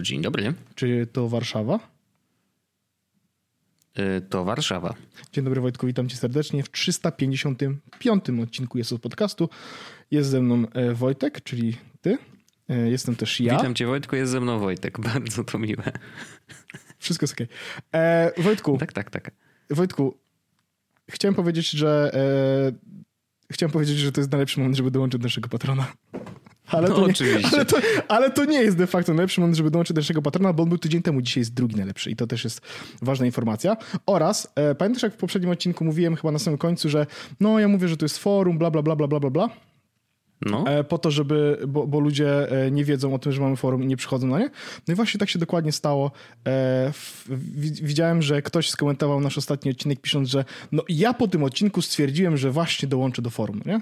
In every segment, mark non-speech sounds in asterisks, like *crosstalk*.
Halo, dzień dobry. Czy to Warszawa? Y, to Warszawa. Dzień dobry Wojtku, witam cię serdecznie w 355 odcinku jest od podcastu. Jest ze mną e, Wojtek, czyli ty. E, jestem też ja. Witam cię Wojtku, jest ze mną Wojtek. *laughs* Bardzo to miłe. Wszystko jest okej. Okay. Wojtku. Tak, tak, tak. Wojtku, chciałem powiedzieć, że e, chciałem powiedzieć, że to jest najlepszy moment, żeby dołączyć do naszego patrona. Ale, no, to nie, oczywiście. Ale to, ale to nie jest de facto najlepszy moment, żeby dołączyć do naszego patrona, bo on był tydzień temu, dzisiaj jest drugi najlepszy i to też jest ważna informacja. Oraz e, pamiętasz, jak w poprzednim odcinku mówiłem chyba na samym końcu, że no ja mówię, że to jest forum, bla, bla, bla, bla, bla, bla, bla. No. E, po to, żeby, bo, bo, ludzie e, nie wiedzą o tym, że mamy forum i nie przychodzą na nie. No i właśnie tak się dokładnie stało. E, widziałem, że ktoś skomentował nasz ostatni odcinek pisząc, że no ja po tym odcinku stwierdziłem, że właśnie dołączę do forum, nie?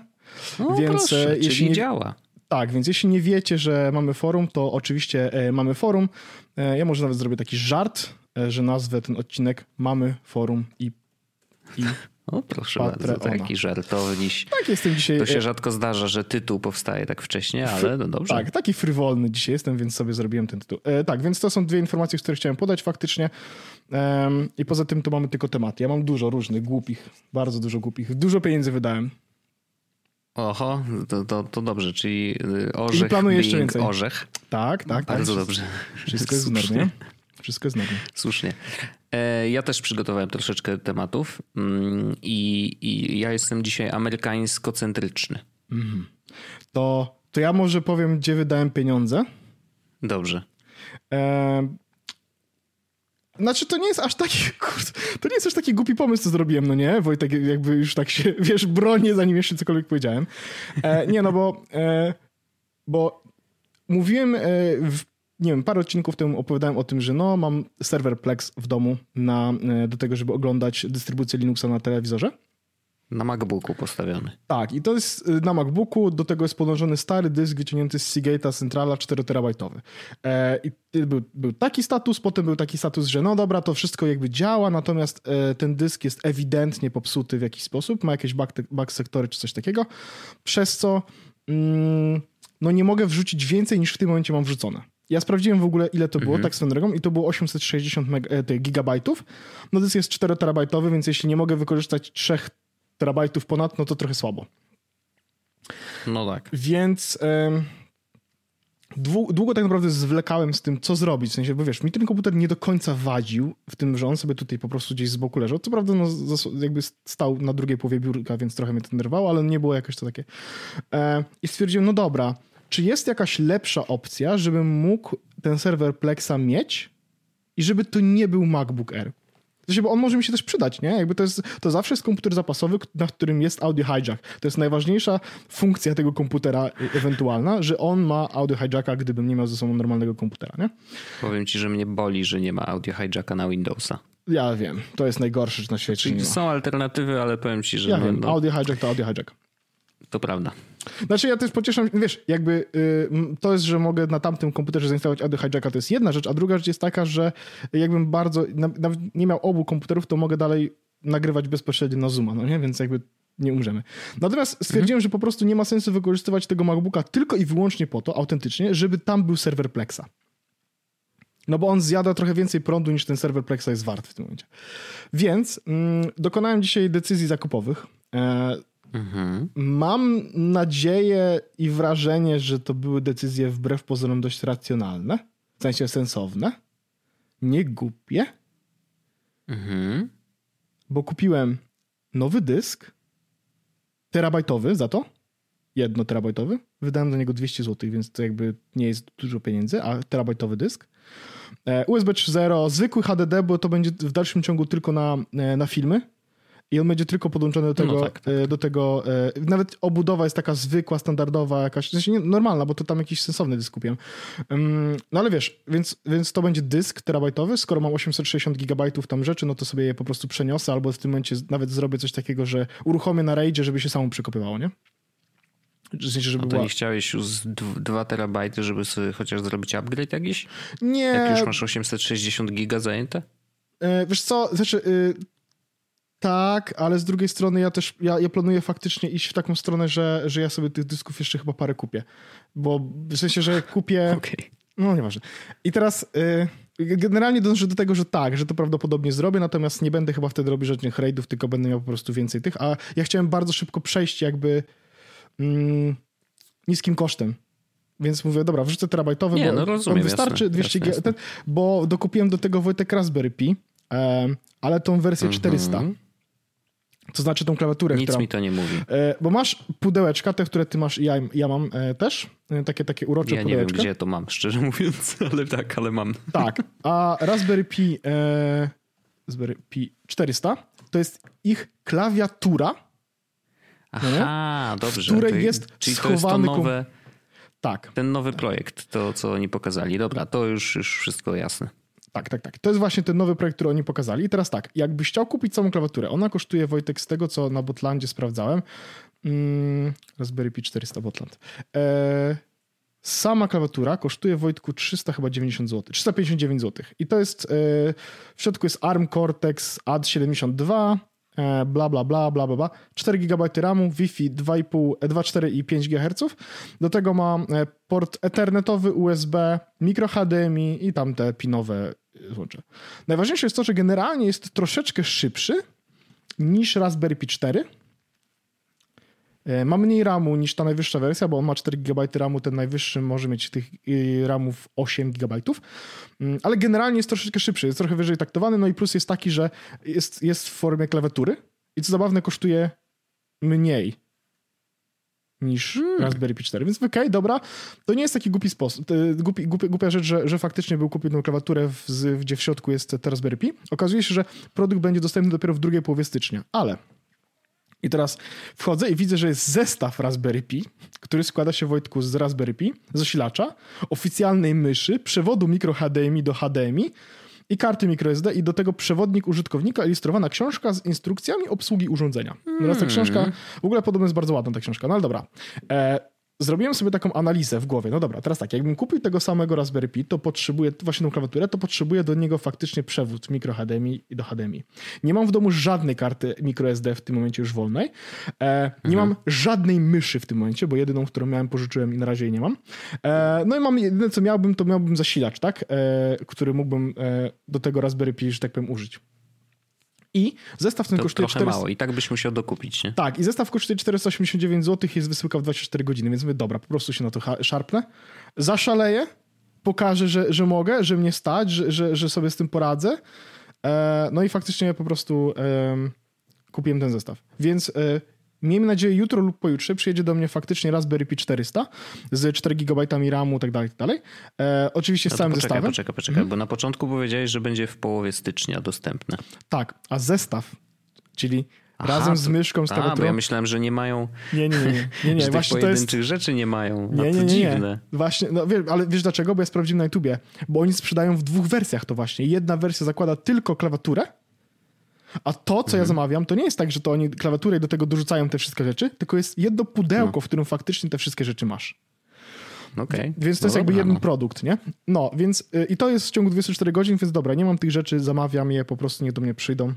No, Więc proszę, jeśli nie działa. Tak, więc jeśli nie wiecie, że mamy forum, to oczywiście e, mamy forum. E, ja może nawet zrobię taki żart, e, że nazwę ten odcinek Mamy forum i. i *laughs* o, proszę Patreona. bardzo, taki żartowniś. Tak, jestem dzisiaj. To się rzadko zdarza, że tytuł powstaje tak wcześnie, ale no dobrze. Tak, taki frywolny dzisiaj jestem, więc sobie zrobiłem ten tytuł. Tak, więc to są dwie informacje, które chciałem podać faktycznie. I poza tym to mamy tylko tematy. Ja mam dużo różnych, głupich, bardzo dużo głupich. Dużo pieniędzy wydałem. Oho, to, to, to dobrze, czyli y, orzech, I planuję jeszcze więcej. orzech. Tak, tak. Bardzo tak. dobrze. Wszystko jest normie. Wszystko jest. Słusznie. E, ja też przygotowałem troszeczkę tematów mm, i, i ja jestem dzisiaj amerykańsko-centryczny. Mhm. To, to ja może powiem, gdzie wydałem pieniądze. Dobrze. E, znaczy, to nie jest aż taki, *laughs* kurde, to nie jest aż taki głupi pomysł, co zrobiłem, no nie? Wojtek jakby już tak się, *laughs* wiesz, bronię, zanim jeszcze cokolwiek powiedziałem. E, nie, no bo, e, bo mówiłem e, w, nie wiem, parę odcinków temu opowiadałem o tym, że no, mam serwer Plex w domu na, e, do tego, żeby oglądać dystrybucję Linuxa na telewizorze. Na MacBooku postawiony. Tak, i to jest y, na MacBooku, do tego jest podłączony stary dysk wyciągnięty z Seagate'a Centrala 4 terabajtowy. E, I był, był taki status, potem był taki status, że no dobra, to wszystko jakby działa, natomiast e, ten dysk jest ewidentnie popsuty w jakiś sposób, ma jakieś bug, bug sektory czy coś takiego, przez co mm, no nie mogę wrzucić więcej niż w tym momencie mam wrzucone. Ja sprawdziłem w ogóle, ile to było, mhm. tak swoją drogą, i to było 860 meg- e, gigabajtów. No dysk jest 4 terabajtowy, więc jeśli nie mogę wykorzystać 3 terabajtów ponad, no to trochę słabo. No tak. Więc długo tak naprawdę zwlekałem z tym, co zrobić. W sensie, bo wiesz, mi ten komputer nie do końca wadził w tym, że on sobie tutaj po prostu gdzieś z boku leżał. Co prawda, no, jakby stał na drugiej połowie biurka, więc trochę mnie to nerwało, ale nie było jakoś to takie. E, I stwierdziłem, no dobra, czy jest jakaś lepsza opcja, żebym mógł ten serwer Plexa mieć i żeby to nie był MacBook Air? Sensie, bo on może mi się też przydać, nie? Jakby to, jest, to zawsze jest komputer zapasowy, na którym jest audio hijack. To jest najważniejsza funkcja tego komputera e, ewentualna, że on ma audio hijacka, gdybym nie miał ze sobą normalnego komputera, nie? Powiem ci, że mnie boli, że nie ma audio hijacka na Windowsa. Ja wiem, to jest najgorsze na świecie. Są alternatywy, ale powiem ci, że... Ja no, wiem, no... audio hijack to audio hijack. To prawda. Znaczy ja też pocieszam, wiesz, jakby y, to jest, że mogę na tamtym komputerze zainstalować audio hijacka, to jest jedna rzecz, a druga rzecz jest taka, że jakbym bardzo, nawet nie miał obu komputerów, to mogę dalej nagrywać bezpośrednio na Zooma, no nie? Więc jakby nie umrzemy. Natomiast stwierdziłem, mhm. że po prostu nie ma sensu wykorzystywać tego MacBooka tylko i wyłącznie po to, autentycznie, żeby tam był serwer Plexa. No bo on zjada trochę więcej prądu niż ten serwer Plexa jest wart w tym momencie. Więc mm, dokonałem dzisiaj decyzji zakupowych. E, Mhm. Mam nadzieję i wrażenie, że to były decyzje wbrew pozorom dość racjonalne, w sensie sensowne, nie głupie, mhm. bo kupiłem nowy dysk, terabajtowy za to, jedno terabajtowy, wydałem za niego 200 zł, więc to jakby nie jest dużo pieniędzy, a terabajtowy dysk. E, USB 3.0, zwykły HDD, bo to będzie w dalszym ciągu tylko na, e, na filmy, i on będzie tylko podłączony do tego, no tak, tak. E, do tego e, nawet obudowa jest taka zwykła, standardowa, jakaś, w sensie normalna, bo to tam jakiś sensowny dysk kupiłem. No ale wiesz, więc, więc to będzie dysk terabajtowy, skoro mam 860 gigabajtów tam rzeczy, no to sobie je po prostu przeniosę, albo w tym momencie nawet zrobię coś takiego, że uruchomię na raidzie, żeby się samo przekopywało, nie? W sensie, żeby no to była... nie chciałeś już 2 terabajty, żeby sobie chociaż zrobić upgrade jakiś? Nie. Jak już masz 860 giga zajęte? Yy, wiesz co, znaczy... Tak, ale z drugiej strony ja też, ja, ja planuję faktycznie iść w taką stronę, że, że ja sobie tych dysków jeszcze chyba parę kupię. Bo w sensie, że kupię... *laughs* Okej. No, nieważne. I teraz y, generalnie dążę do tego, że tak, że to prawdopodobnie zrobię, natomiast nie będę chyba wtedy robić żadnych raidów, tylko będę miał po prostu więcej tych, a ja chciałem bardzo szybko przejść jakby mm, niskim kosztem. Więc mówię, dobra, wrzucę terabajtowy, Nie, bo no rozumiem, wystarczy jasne, 200 jasne, ten, bo dokupiłem do tego Wojtek Raspberry Pi, ale tą wersję 400. To znaczy tą klawiaturę. Nic która... mi to nie mówi. E, bo masz pudełeczka, te, które ty masz i ja, ja mam e, też. E, takie, takie urocze Ja nie wiem, pudełeczka. gdzie to mam, szczerze mówiąc, *laughs* ale tak, ale mam. Tak, a Raspberry Pi, e, Raspberry Pi 400 to jest ich klawiatura. Aha, dobrze. której To- jest Czyli to jest to schowany nowe, Tak, ten nowy projekt, to co oni pokazali. Dobra, to już, już wszystko jasne. Tak, tak, tak. To jest właśnie ten nowy projekt, który oni pokazali. I teraz tak, jakbyś chciał kupić samą klawiaturę, ona kosztuje, Wojtek, z tego co na Botlandzie sprawdzałem, mm, Raspberry Pi 400 Botland. E, sama klawiatura kosztuje, Wojtku, 300 chyba 90 zł, 359 zł. I to jest, e, w środku jest ARM Cortex AD72, e, bla, bla, bla, bla, bla, bla. 4 GB RAMu, Wi-Fi 2,5, e, 2,4 i 5 GHz. Do tego ma e, port ethernetowy, USB, micro HDMI i tam te pinowe e, złącze. Najważniejsze jest to, że generalnie jest troszeczkę szybszy niż Raspberry Pi 4. E, Ma mniej RAMu niż ta najwyższa wersja, bo on ma 4 GB RAMu, ten najwyższy może mieć tych RAMów 8 GB, Mm, ale generalnie jest troszeczkę szybszy, jest trochę wyżej taktowany, no i plus jest taki, że jest, jest w formie klawiatury i co zabawne kosztuje mniej niż Raspberry Pi 4, więc okej, dobra, to nie jest taki głupi sposób, y, głupi, głupi, głupia rzecz, że, że faktycznie był kupił tą klawiaturę, w, gdzie w środku jest te Raspberry Pi. Okazuje się, że produkt będzie dostępny dopiero w drugiej połowie stycznia, ale i teraz wchodzę i widzę, że jest zestaw Raspberry Pi, który składa się Wojtku z Raspberry Pi, zasilacza, oficjalnej myszy, przewodu mikro HDMI do HDMI i karty microSD i do tego przewodnik użytkownika, ilustrowana książka z instrukcjami obsługi urządzenia. Teraz ta książka, w ogóle podobno jest bardzo ładna ta książka, no ale dobra. E, Zrobiłem sobie taką analizę w głowie. No dobra, teraz tak, jakbym kupił tego samego Raspberry Pi, to potrzebuję właśnie tą klawiaturę, to potrzebuję do niego faktycznie przewód mikro HDMI i do HDMI. Nie mam w domu żadnej karty microSD w tym momencie już wolnej. E, nie mam żadnej myszy w tym momencie, bo jedyną, którą miałem, pożyczyłem i na razie jej nie mam. E, no i mam jedyne, co miałbym, to miałbym zasilacz, tak? E, który mógłbym e, do tego Raspberry Pi, że tak powiem, użyć. I zestaw ten To kosztuje trochę 400... mało i tak byś musiał dokupić, nie? Tak, i zestaw kosztuje 489 zł, jest wysyłka w 24 godziny, więc mówię, dobra, po prostu się na to szarpnę. Zaszaleję, pokażę, że, że mogę, że mnie stać, że, że, że sobie z tym poradzę. E, no i faktycznie po prostu em, kupiłem ten zestaw. Więc e, miejmy nadzieję, jutro lub pojutrze przyjedzie do mnie faktycznie Raspberry Pi 400 z 4 GB RAMu i tak dalej, tak dalej. E, oczywiście z No całym poczekaj, zestawem. poczekaj, poczekaj, bo na początku powiedziałeś, że będzie w połowie stycznia dostępne. Tak, a zestaw, czyli Aha, razem z myszką, z klawiaturą. ja myślałem, że nie mają, Nie, nie, nie, nie, nie, *laughs* właśnie to jest... pojedynczych rzeczy nie mają. No Nie, nie, nie, nie. dziwne. Właśnie, no wiesz, ale wiesz dlaczego? Bo ja sprawdziłem na YouTubie. Bo oni sprzedają w dwóch wersjach to właśnie. Jedna wersja zakłada tylko klawiaturę, a to, co Mhm. ja zamawiam, to nie jest tak, że to oni klawiaturę do tego dorzucają te wszystkie rzeczy, tylko jest jedno pudełko, No. w którym faktycznie te wszystkie rzeczy masz. Okej. Więc to No jest jakby dobra, jeden no. produkt, nie? No, więc y, i to jest w ciągu 24 godzin, więc dobra, nie mam tych rzeczy, zamawiam je, po prostu niech do mnie przyjdą.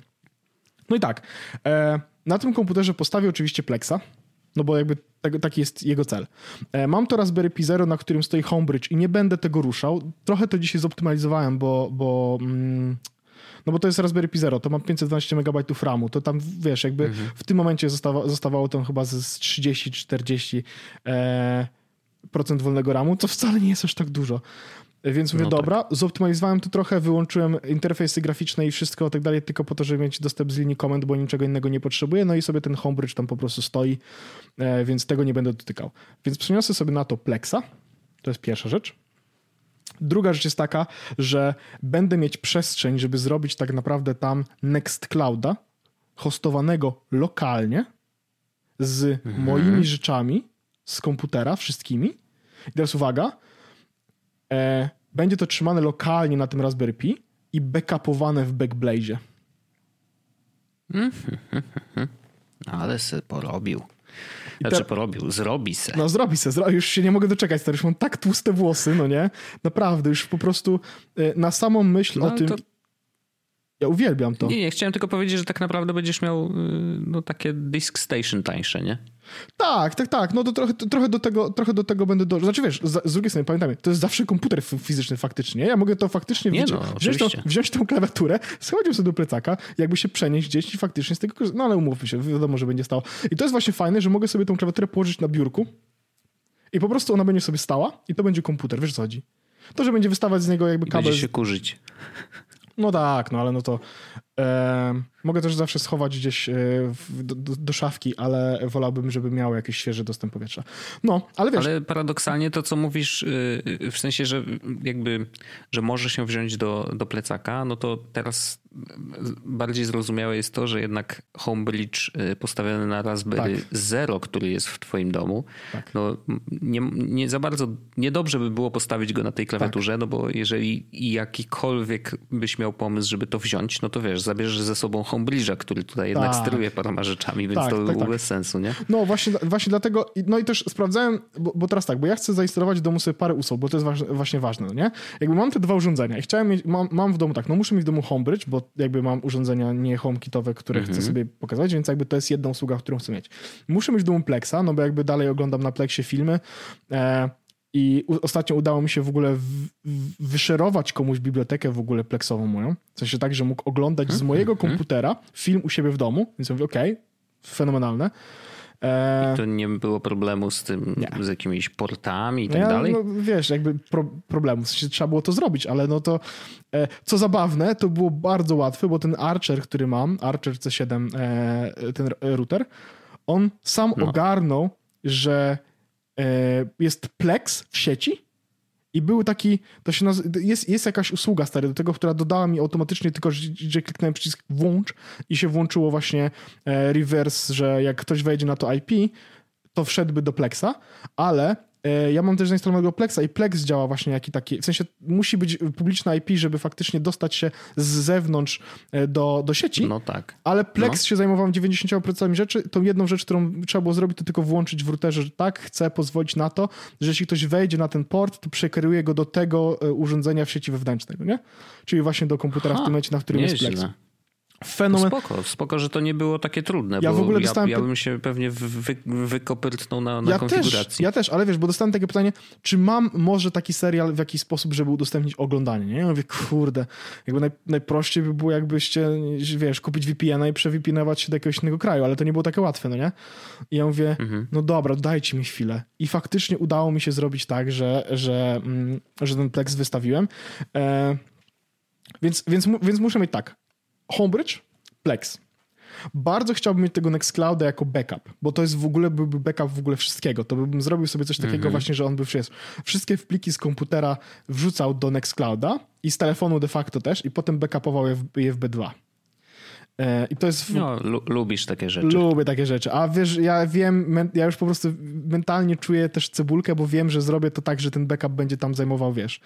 No i tak, e, na tym komputerze postawię oczywiście Plexa, no bo jakby tak, taki jest jego cel. E, mam to Raspberry Pi Zero, na którym stoi Homebridge i nie będę tego ruszał. Trochę to dzisiaj zoptymalizowałem, bo, bo mm, no bo to jest Raspberry Pi Zero, to ma 512 MB RAMu, to tam wiesz, jakby Mhm. w tym momencie zostawa, zostawało tam chyba z z 30-40 e, procent wolnego RAMu, co wcale nie jest aż tak dużo. Więc mówię, No tak. dobra, zoptymalizowałem to trochę, wyłączyłem interfejsy graficzne i wszystko tak dalej, tylko po to, żeby mieć dostęp z linii komend, bo niczego innego nie potrzebuję, no i sobie ten Homebridge tam po prostu stoi, e, więc tego nie będę dotykał. Więc przeniosę sobie na to Plexa, to jest pierwsza rzecz. Druga rzecz jest taka, że będę mieć przestrzeń, żeby zrobić tak naprawdę tam Nextclouda, hostowanego lokalnie, z moimi rzeczami z komputera, wszystkimi. I teraz uwaga, e, będzie to trzymane lokalnie na tym Raspberry Pi i backupowane w Backblaze. Ale se porobił. Znaczy te- porobił, zrobi se. No zrobi se, zro... już się nie mogę doczekać, stary, już mam tak tłuste włosy, no nie? Naprawdę, już po prostu e, na samą myśl No, o tym... to- Ja uwielbiam to. Nie, nie, chciałem tylko powiedzieć, że tak naprawdę będziesz miał y, no, takie disk station tańsze, nie? Tak, tak, tak. No to trochę, to, trochę, do, tego, trochę do tego będę... Do... Znaczy wiesz, z, z drugiej strony pamiętajmy, to jest zawsze komputer fizyczny faktycznie. Ja mogę to faktycznie Nie wziąć, no, wziąć, tą, wziąć tą klawiaturę, schować sobie do plecaka, jakby się przenieść gdzieś i faktycznie z tego korzystać. No ale umówmy się, wiadomo, że będzie stało. I to jest właśnie fajne, że mogę sobie tą klawiaturę położyć na biurku i po prostu ona będzie sobie stała i to będzie komputer, wiesz co chodzi. To, że będzie wystawać z niego jakby I kabel... będzie się kurzyć. No tak, no ale no to mogę też zawsze schować gdzieś e, do, do, do szafki, ale wolałbym, żeby miał jakiś świeży dostęp powietrza. No, ale wiesz, Ale paradoksalnie to, co mówisz, y, w sensie, że jakby, że może się wziąć do, do plecaka, no to teraz bardziej zrozumiałe jest to, że jednak Homebridge y, postawiony na Raspberry Tak. Zero, który jest w twoim domu, Tak. no nie, nie za bardzo, niedobrze by było postawić go na tej klawiaturze, no bo jeżeli jakikolwiek byś miał pomysł, żeby to wziąć, no to wiesz, zabierzesz ze sobą Homebridge'a, który tutaj jednak Tak. steruje paroma rzeczami, więc Tak, to tak, by było tak. bez sensu, nie? no właśnie, właśnie dlatego, no i też sprawdzałem, bo, bo teraz tak, bo ja chcę zainstalować w domu sobie parę usług, bo to jest właśnie ważne, no nie? Jakby mam te dwa urządzenia i chciałem mieć, mam, mam w domu tak, no muszę mieć w domu Homebridge, bo jakby mam urządzenia nie HomeKitowe, które chcę sobie pokazać, więc jakby to jest jedna usługa, którą chcę mieć. Muszę mieć w domu Plexa, no bo jakby dalej oglądam na Plexie filmy, e, i ostatnio udało mi się w ogóle w, w, wyszerować komuś bibliotekę w ogóle pleksową moją. W sensie tak, że mógł oglądać z mojego komputera film u siebie w domu. Więc mówię, okej, fenomenalne. E, To nie było problemu z tym, Nie. z jakimiś portami i tak ja, dalej? No, wiesz, jakby pro, problemu. W sensie trzeba było to zrobić, ale no to e, co zabawne, to było bardzo łatwe, bo ten Archer, który mam, Archer C7, e, ten router, on sam No. ogarnął, że e, jest Plex w sieci i był taki, to się jest, jest jakaś usługa stary do tego, która dodała mi automatycznie tylko, że, kliknąłem przycisk włącz i się włączyło właśnie e, reverse, że jak ktoś wejdzie na to IP, to wszedłby do Plexa, ale e, ja mam też zainstalowanego Plexa i Plex działa właśnie jaki taki, w sensie musi być publiczna IP, żeby faktycznie dostać się z zewnątrz e, do, do sieci, No tak. ale Plex No. się zajmował 90% rzeczy. Tą jedną rzecz, którą trzeba było zrobić, to tylko włączyć w routerze, że tak, chcę pozwolić na to, że jeśli ktoś wejdzie na ten port, to przekieruje go do tego e, urządzenia w sieci wewnętrznej, nie? Czyli właśnie do komputera w Ha, tym momencie, na którym jest Plex. Fenomen. Spoko, spoko, że to nie było takie trudne, Ja w ogóle ja, dostałem ja py- bym się pewnie wy, wykopyrtnął na, na Ja też, konfiguracji. ja też, ale wiesz, bo dostałem takie pytanie, czy mam może taki serial w jakiś sposób, żeby udostępnić oglądanie, nie? Ja mówię, kurde, jakby naj, najprościej by było jakbyście, wiesz, kupić VPN-a i przewipinować się do jakiegoś innego kraju, ale to nie było takie łatwe, no nie? I ja mówię, Mhm. no dobra, dajcie mi chwilę. I faktycznie udało mi się zrobić tak, że, że, mm, że ten Plex wystawiłem. E, więc, więc, więc muszę mieć tak, Homebridge, Plex. Bardzo chciałbym mieć tego Nextclouda jako backup, bo to jest w ogóle byłby backup w ogóle wszystkiego. To bym zrobił sobie coś takiego właśnie, że on by wszystko, wszystkie pliki z komputera wrzucał do Nextclouda i z telefonu de facto też i potem backupował je w, je w B2. E, I to jest w, No, lu, lubisz takie rzeczy. Lubię takie rzeczy. A wiesz, ja wiem, ja już po prostu mentalnie czuję też cebulkę, bo wiem, że zrobię to tak, że ten backup będzie tam zajmował, wiesz,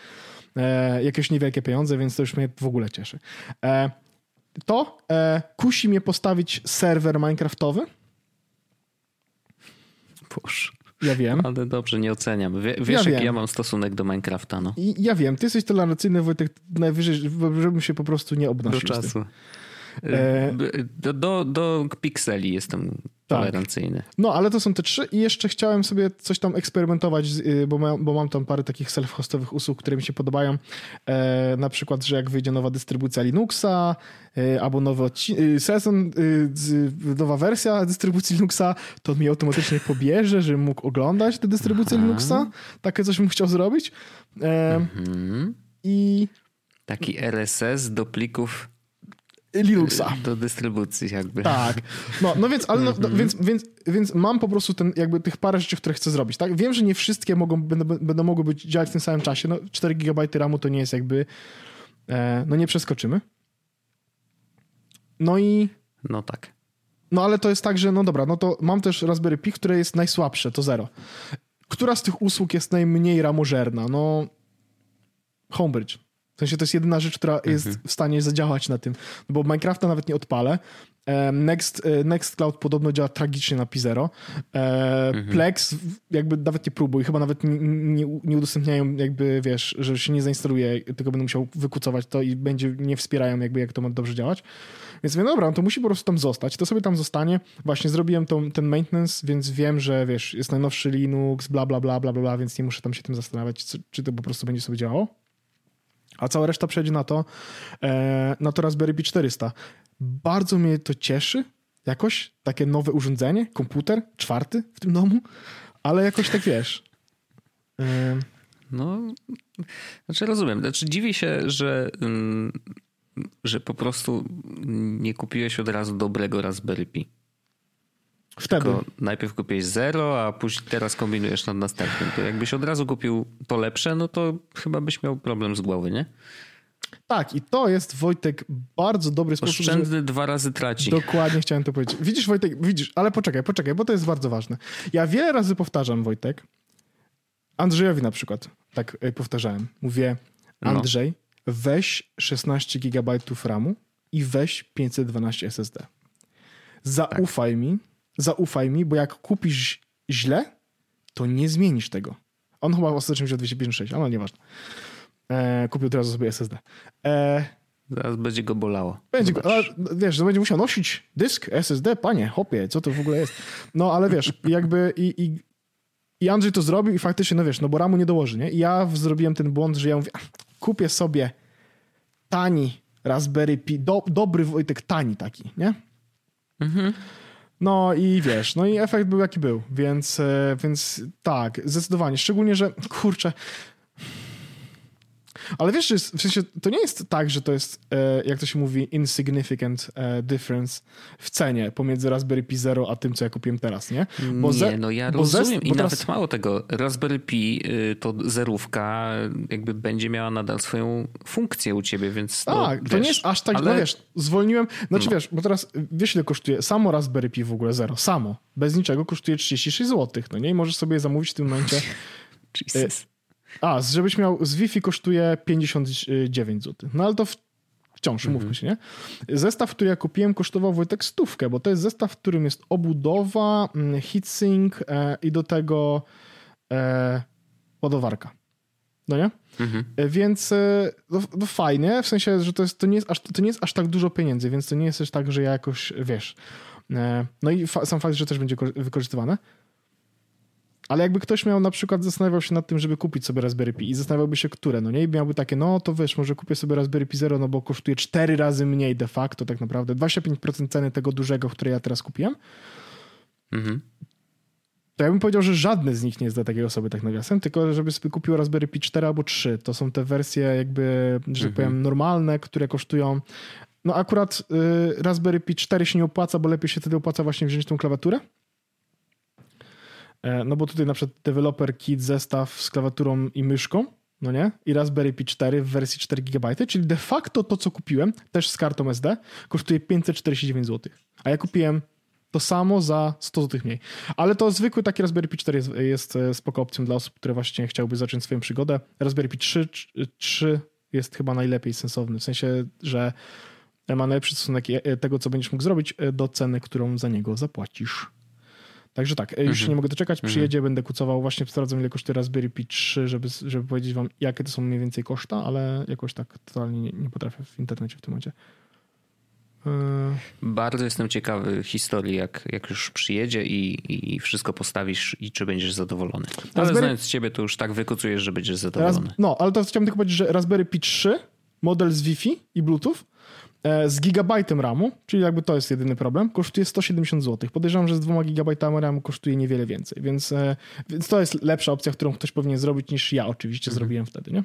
e, jakieś niewielkie pieniądze, więc to już mnie w ogóle cieszy. E, to e, kusi mnie postawić serwer Minecraftowy. Boże. Ja wiem. Ale dobrze, nie oceniam. Wie, wiesz, Ja jaki wiem. ja mam stosunek do Minecrafta, no. I ja wiem, ty jesteś tolerancyjny, Wojtek, najwyżej, żebym się po prostu nie Do obnosił. tym. czasu. E, B- Do, do, do pikseli jestem tolerancyjny. No, ale to są te trzy i jeszcze chciałem sobie coś tam eksperymentować, y, bo, ma, bo mam tam parę takich self-hostowych usług, które mi się podobają. E, na przykład, że jak wyjdzie nowa dystrybucja Linuxa, e, albo nowy odci- y, sezon, z, nowa wersja dystrybucji Linuxa, to mi automatycznie pobierze, żebym mógł oglądać tę dystrybucję Aha. Linuxa. Takie coś bym chciał zrobić. E, Mhm. I Taki RSS do plików Linuxa. do dystrybucji jakby. Tak. No, no więc, ale no, no, Mhm. więc, więc, więc mam po prostu ten, jakby tych parę rzeczy, które chcę zrobić. Tak? Wiem, że nie wszystkie mogą, będą, będą mogły być, działać w tym samym czasie. No, 4 GB RAMu to nie jest jakby. E, no nie przeskoczymy. No i. No tak. No ale to jest tak, że no dobra, no to mam też Raspberry Pi, które jest najsłabsze, to zero. Która z tych usług jest najmniej ramożerna? No. Homebridge. W sensie to jest jedyna rzecz, która jest Mhm. w stanie zadziałać na tym. No bo Minecrafta nawet nie odpalę. Next, e, Nextcloud podobno działa tragicznie na P0. E, Mhm. Plex jakby nawet nie próbuj, chyba nawet nie, nie, nie udostępniają jakby, wiesz, że się nie zainstaluje, tylko będę musiał wykucować to i będzie, nie wspierają jakby jak to ma dobrze działać. Więc mówię, dobra, no to musi po prostu tam zostać. To sobie tam zostanie. Właśnie zrobiłem tą, ten maintenance, więc wiem, że wiesz, jest najnowszy Linux, bla, bla, bla, bla, bla, bla więc nie muszę tam się tym zastanawiać, co- czy to po prostu będzie sobie działało. A cała reszta przejdzie na to, e, na to Raspberry Pi 400. Bardzo mnie to cieszy, jakoś, takie nowe urządzenie, komputer, czwarty w tym domu, ale jakoś tak wiesz. E, No, znaczy rozumiem. Znaczy dziwię się, że, mm, że po prostu nie kupiłeś od razu dobrego Raspberry Pi. Wtedy. Tylko najpierw kupiłeś zero, a później teraz kombinujesz nad następnym. To jakbyś od razu kupił to lepsze, no to chyba byś miał problem z głowy, nie? Tak, i to jest, Wojtek, bardzo dobry sposób, Oszczędny dwa razy traci. Dokładnie chciałem to powiedzieć. Widzisz, Wojtek, widzisz, ale poczekaj, poczekaj, bo to jest bardzo ważne. Ja wiele razy powtarzam, Wojtek, Andrzejowi na przykład, tak e, powtarzałem. Mówię, No. Andrzej, weź 16 GB RAMu i weź 512 SSD. Zaufaj mi, zaufaj mi, bo jak kupisz źle, to nie zmienisz tego. On chyba ostatecznie wziął 256, ale nieważne. E, kupił teraz sobie SSD. E, Zaraz będzie go bolało. będzie, go- ale, wiesz, że będzie musiał nosić dysk SSD, panie, hopie, co to w ogóle jest? No, ale wiesz, *laughs* jakby i, i, i Andrzej to zrobił i faktycznie, no wiesz, no bo ramu nie dołoży, nie? I ja zrobiłem ten błąd, że ja mówię, "Ach, kupię sobie tani Raspberry Pi, do, dobry Wojtek, tani taki, nie? Mhm. No i wiesz, no i efekt był jaki był, więc, e, więc tak, zdecydowanie. Szczególnie, że kurczę. Ale wiesz, jest, w sensie to nie jest tak, że to jest, e, jak to się mówi, insignificant e, difference w cenie pomiędzy Raspberry Pi Zero a tym, co ja kupiłem teraz, nie? nie, ze- no ja bo ze- rozumiem i bo teraz- nawet mało tego. Raspberry Pi y, to zerówka jakby będzie miała nadal swoją funkcję u ciebie, więc no, Tak, to wiesz, nie jest aż tak, ale- no wiesz, zwolniłem, znaczy No. wiesz, bo teraz wiesz ile kosztuje, samo Raspberry Pi w ogóle Zero, samo, bez niczego kosztuje 36 zł, no nie? I możesz sobie zamówić w tym momencie *laughs* Jesus. A, żebyś miał, z Wi-Fi kosztuje 59 zł. No ale to w, wciąż, Mhm. mówmy się, nie? Zestaw, który ja kupiłem, kosztował Wojtek stówkę, bo to jest zestaw, w którym jest obudowa, mm, heatsink e, i do tego e, ładowarka. No nie? Mhm. E, Więc e, no, no fajnie, w sensie, że to, jest, to, nie jest aż, to nie jest aż tak dużo pieniędzy, więc to nie jest też tak, że ja jakoś, wiesz... e, No i fa- sam fakt, że też będzie ko- wykorzystywane. Ale jakby ktoś miał na przykład zastanawiał się nad tym, żeby kupić sobie Raspberry Pi i zastanawiałby się, które, no nie? I miałby takie, no to wiesz, może kupię sobie Raspberry Pi Zero, no bo kosztuje 4 razy mniej de facto tak naprawdę, 25% ceny tego dużego, które ja teraz kupiłem, Mhm. to ja bym powiedział, że żadne z nich nie jest dla takiej osoby tak nawiasem, tylko żeby sobie kupił Raspberry Pi 4 albo 3. To są te wersje jakby, że tak Mhm. powiem, normalne, które kosztują... No akurat y, Raspberry Pi 4 się nie opłaca, bo lepiej się wtedy opłaca właśnie wziąć tą klawiaturę. E, No bo tutaj na przykład developer kit zestaw z klawiaturą i myszką, no nie? I Raspberry Pi 4 w wersji 4 GB, czyli de facto to, co kupiłem, też z kartą SD, kosztuje 549 zł. A ja kupiłem to samo za 100 zł mniej. Ale to zwykły taki Raspberry Pi 4 jest, jest e, spoko opcją dla osób, które właśnie chciałyby zacząć swoją przygodę. Raspberry Pi 3, 3 jest chyba najlepiej sensowny, w sensie, że ma najlepszy stosunek e, tego, co będziesz mógł zrobić do ceny, którą za niego zapłacisz. Także tak, e, już się nie mogę doczekać, przyjedzie, będę kucował, właśnie sprawdzam ile kosztuje Raspberry Pi 3, żeby, żeby powiedzieć wam, jakie to są mniej więcej koszta, ale jakoś tak totalnie nie, nie potrafię w internecie w tym momencie. E, Bardzo jestem ciekawy historii, jak, jak już przyjedzie i, i wszystko postawisz i czy będziesz zadowolony. Ale Raspberry- znając ciebie, to już tak wykucujesz, że będziesz Raz, zadowolony. no, ale to chciałem tylko powiedzieć, że Raspberry Pi 3, model z Wi-Fi i Bluetooth, z gigabajtem RAMu, czyli jakby to jest jedyny problem, kosztuje 170 zł. Podejrzewam, że z 2 gigabajtami RAMu kosztuje niewiele więcej, więc, e, więc to jest lepsza opcja, którą ktoś powinien zrobić niż ja oczywiście zrobiłem wtedy, nie?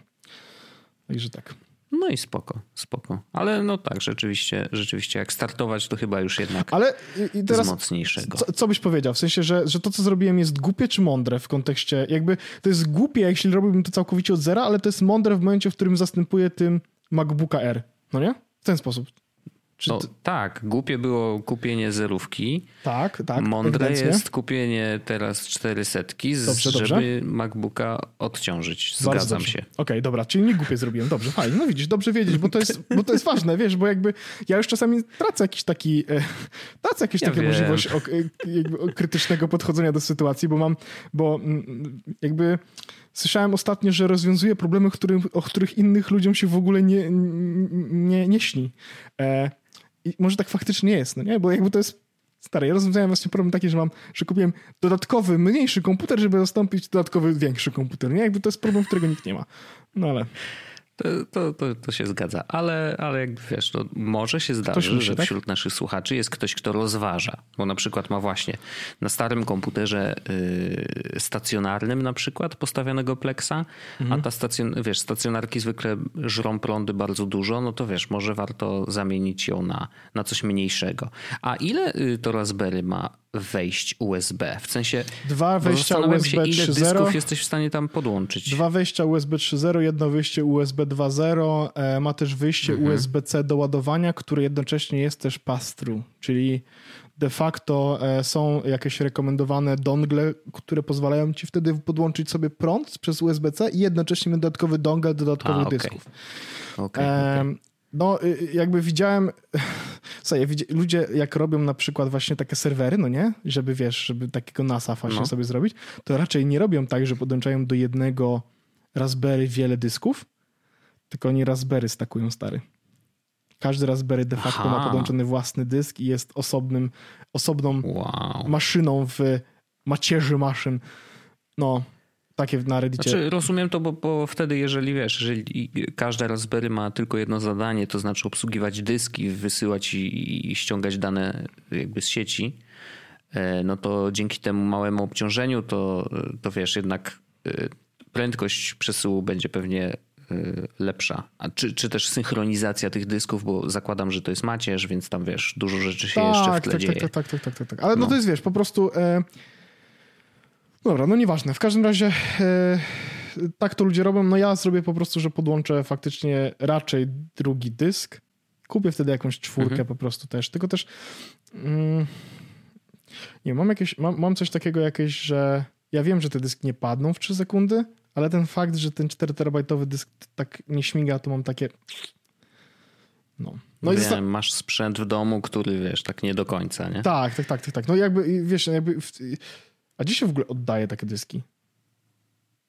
Także tak. No i spoko, spoko. Ale no tak, rzeczywiście, rzeczywiście jak startować, to chyba już jednak Ale i, i z teraz mocniejszego. co, co byś powiedział? W sensie, że, że to, co zrobiłem jest głupie czy mądre w kontekście, jakby to jest głupie, jeśli robiłbym to całkowicie od zera, ale to jest mądre w momencie, w którym zastępuje tym MacBooka R, no nie? W ten sposób. no, tak, głupie było kupienie zerówki. Tak, tak. Mądre ewidentnie. jest kupienie teraz 400, dobrze, żeby dobrze. MacBooka odciążyć. Zgadzam się. Okej, okay, dobra, czyli nie głupie zrobiłem. Dobrze, fajnie. No widzisz, dobrze wiedzieć, bo to jest, *laughs* bo to jest ważne, wiesz, bo jakby ja już czasami tracę jakiś taki, e, tracę jakąś ja taką możliwość o, o, krytycznego podchodzenia do sytuacji, bo mam, bo mm, jakby Słyszałem ostatnio, że rozwiązuje problemy, o których innych ludziom się w ogóle nie, nie, nie śni. E, I może tak faktycznie jest, no nie? Bo jakby to jest stare. Ja rozwiązałem właśnie problem taki, że mam, że kupiłem dodatkowy, mniejszy komputer, żeby zastąpić dodatkowy, większy komputer. Nie? Jakby to jest problem, którego nikt nie ma. No ale... To, to, to, się zgadza, ale, ale jak wiesz, to może się zdarzyć, że tak? wśród naszych słuchaczy jest ktoś, kto rozważa, bo na przykład ma właśnie na starym komputerze yy, stacjonarnym na przykład postawionego Plexa, mhm. a ta stacjon, wiesz, stacjonarki zwykle żrą prądy bardzo dużo, no to wiesz, może warto zamienić ją na, na coś mniejszego. A ile y, to Raspberry ma wejść USB? W sensie dwa wejścia USB się, ile dysków jesteś w stanie tam podłączyć? Dwa wejścia USB 3.0, jedno wyjście USB 2.0, e, ma też wyjście mhm. USB-C do ładowania, które jednocześnie jest też pass-through, czyli de facto e, są jakieś rekomendowane dongle, które pozwalają ci wtedy podłączyć sobie prąd przez USB-C i jednocześnie dodatkowy dongle do dodatkowych A, okay. dysków. Okay, e, okay. No, y, y, jakby widziałem, *laughs* słuchaj, ludzie jak robią na przykład właśnie takie serwery, no nie, żeby wiesz, żeby takiego NASA właśnie no. sobie zrobić, to raczej nie robią tak, że podłączają do jednego Raspberry wiele dysków, tylko oni Raspberry stakują stary. Każdy Raspberry de facto Aha. ma podłączony własny dysk i jest osobnym, osobną wow. maszyną w macierzy maszyn. No, takie na Reddicie. Znaczy, rozumiem to, bo, bo wtedy, jeżeli wiesz, jeżeli każda Raspberry ma tylko jedno zadanie, to znaczy obsługiwać dyski, wysyłać i, i ściągać dane jakby z sieci, e, no to dzięki temu małemu obciążeniu, to, to wiesz, jednak e, prędkość przesyłu będzie pewnie lepsza. A czy, czy też synchronizacja tych dysków, bo zakładam, że to jest macierz, więc tam wiesz, dużo rzeczy się tak, jeszcze w tle tak, dzieje. Tak, tak, tak, tak, tak, tak. Ale no. no to jest wiesz, po prostu. E Dobra, no nieważne. W każdym razie e, tak to ludzie robią. No ja zrobię po prostu, że podłączę faktycznie raczej drugi dysk. Kupię wtedy jakąś czwórkę mhm. po prostu też. Tylko też mm, nie, mam jakieś, mam, mam coś takiego jakieś, że ja wiem, że te dyski nie padną w 3 sekundy, ale ten fakt, że ten 4 terabajtowy dysk tak nie śmiga, to mam takie no. No Wiem, i masz sprzęt w domu, który wiesz, tak nie do końca, nie? Tak, tak, tak, tak, tak. No jakby, wiesz, jakby w, a gdzie się w ogóle oddaje takie dyski?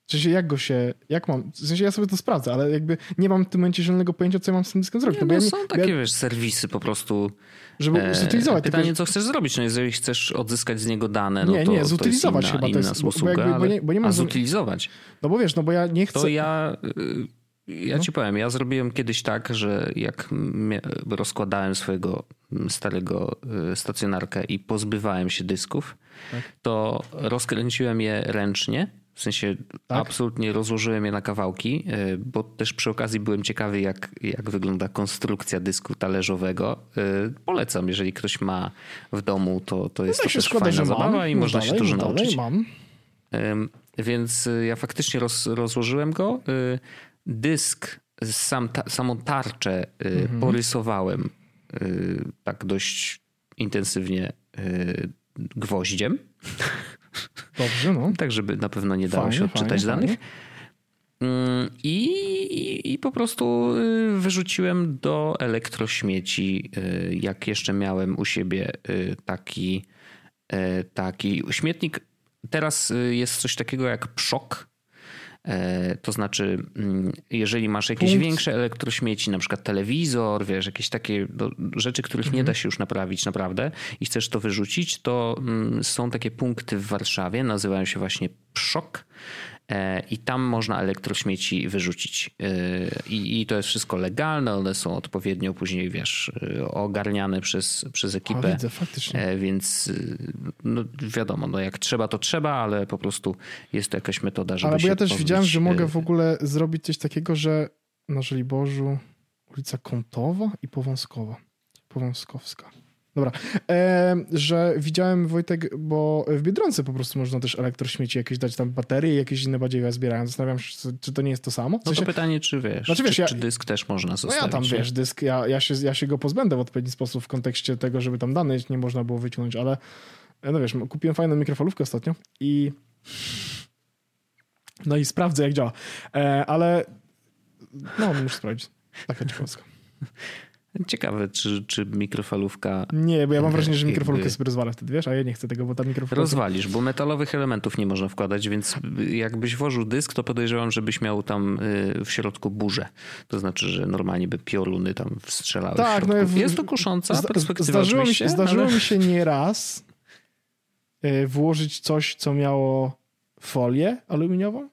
W sensie jak go się, jak mam, w sensie ja sobie to sprawdzę, ale jakby nie mam w tym momencie zielonego pojęcia, co ja mam z tym dyskiem zrobić. Nie, no, no ja są nie, takie, ja... wiesz, serwisy po prostu. Żeby e, zutylizować. Pytanie, tylko... co chcesz zrobić, no jeżeli chcesz odzyskać z niego dane, no nie, to, nie, zutylizować to chyba inna, to jest, usługa, bo, jakby, bo, nie, bo nie mam... A zutylizować? No bo wiesz, no bo ja nie chcę... To ja... Ja no. ci powiem, ja zrobiłem kiedyś tak, że jak rozkładałem swojego starego y, stacjonarkę i pozbywałem się dysków, tak. to rozkręciłem je ręcznie. W sensie tak? absolutnie rozłożyłem je na kawałki, y, bo też przy okazji byłem ciekawy, jak, jak wygląda konstrukcja dysku talerzowego. Y, polecam, jeżeli ktoś ma w domu, to, to jest no to też fajna zabawa mam. i no można dalej, się dużo no nauczyć. Mam. Więc ja faktycznie roz, rozłożyłem go. Dysk, sam, ta, samą tarczę mhm. porysowałem tak dość intensywnie gwoździem. *laughs* Dobrze, no. tak, żeby na pewno nie dało fajnie, się odczytać fajnie, danych. Mm, I, I, I, po prostu y, wyrzuciłem do elektrośmieci, y, jak jeszcze miałem u siebie y, taki, taki śmietnik. Teraz jest coś takiego jak przok, E, to znaczy, mm, jeżeli masz jakieś Punkt. większe elektrośmieci, na przykład telewizor, wiesz, jakieś takie rzeczy, których mhm. nie da się już naprawić naprawdę i chcesz to wyrzucić, to mm, są takie punkty w Warszawie, nazywają się właśnie PSZOK E, i tam można elektrośmieci wyrzucić. E, I, I, to jest wszystko legalne, one są odpowiednio później, wiesz, e, ogarniane przez, przez ekipę. A, widzę, faktycznie. Więc no, wiadomo, no jak trzeba, to trzeba, ale po prostu jest to jakaś metoda, żeby Ale bo ja też widziałem, że mogę w ogóle zrobić coś takiego, że na Żoliborzu ulica Kątowa i Powązkowa. Powązkowska. Dobra, e, że widziałem Wojtek, bo w Biedronce po prostu można też elektrośmieci jakieś dać tam baterie i jakieś inne badziewie zbierają. Zastanawiam się, czy to nie jest to samo. W sensie... No to pytanie, czy wiesz, znaczy, wiesz czy, ja... czy, dysk też można zostawić? No ja tam, wiesz, dysk, ja, ja, się, ja się go pozbędę w odpowiedni sposób w kontekście tego, żeby tam dane nie można było wyciągnąć, ale no wiesz, kupiłem fajną mikrofalówkę ostatnio i no i sprawdzę, jak działa. E, ale no, muszę sprawdzić. Taka ciekawostka. *laughs* Ciekawe, czy, czy mikrofalówka. Nie, bo ja mam wrażenie, że mikrofalówkę jakby... sobie rozwalę wtedy, wiesz, a ja nie chcę tego, bo ta mikrofalówka. Rozwalisz, bo metalowych elementów nie można wkładać, więc jakbyś włożył dysk, to podejrzewam, żebyś miał tam y, w środku burzę. To znaczy, że normalnie by pioruny tam strzelały. Tak, no w... jest to kusząca z, perspektywa. Zdarzyło, mi się, zdarzyło ale... mi się nieraz y, włożyć coś, co miało folię aluminiową.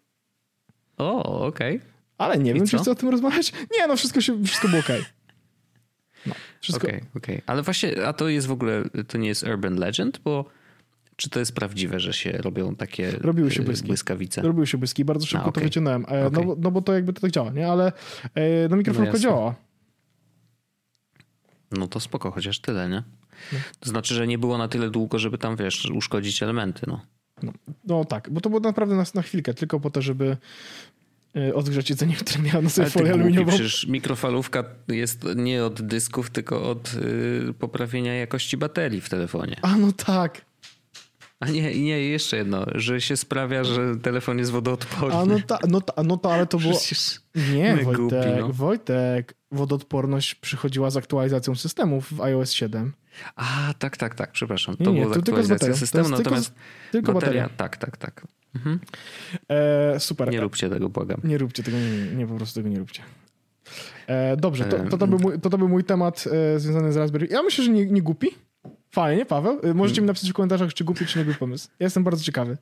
O, okej. Okay. Ale nie I wiem, co? czy chcę o tym rozmawiać. Nie, no wszystko, się, wszystko było okej. Okay. Wszystko. Okej, okay, okej. Okay. Ale właśnie, a to jest w ogóle, to nie jest urban legend, bo czy to jest prawdziwe, że się robią takie Robiły się błyski. błyskawice? Robiły się błyski, bardzo szybko a, okay. to wyciągnąłem. E, no, no bo to jakby to tak działa, nie? Ale e, no mikrofalówka no działa. No to spoko, chociaż tyle, nie? No. To znaczy, że nie było na tyle długo, żeby tam, wiesz, uszkodzić elementy, no. No, no tak, bo to było naprawdę na, na chwilkę, tylko po to, żeby E, odgrzać jedzenie, *laughs* które miało na sobie folię aluminiową. Przecież mikrofalówka jest nie od dysków, tylko od y, poprawienia jakości baterii w telefonie. A no tak. A nie, nie, jeszcze jedno, że się sprawia, że telefon jest wodoodporny. A no, ta, no, ta, no to, ale to było... nie, Wojtek, głupi, no. Wojtek, wodoodporność przychodziła z aktualizacją systemów w iOS 7. A, tak, tak, tak, przepraszam. To nie, było to aktualizacja systemu, natomiast tylko, tylko bateria, bateria, tak, tak, tak. Mhm. E, super. Nie róbcie tego, błagam. Nie róbcie tego, nie, nie, po prostu tego nie róbcie. E, dobrze, to, to, to, był mój, to, to był mój temat e, związany z Raspberry. Ja myślę, że nie, nie głupi. Fajnie, Paweł. E, możecie mi napisać w komentarzach, czy głupi, czy nie głupi pomysł. Ja jestem bardzo ciekawy.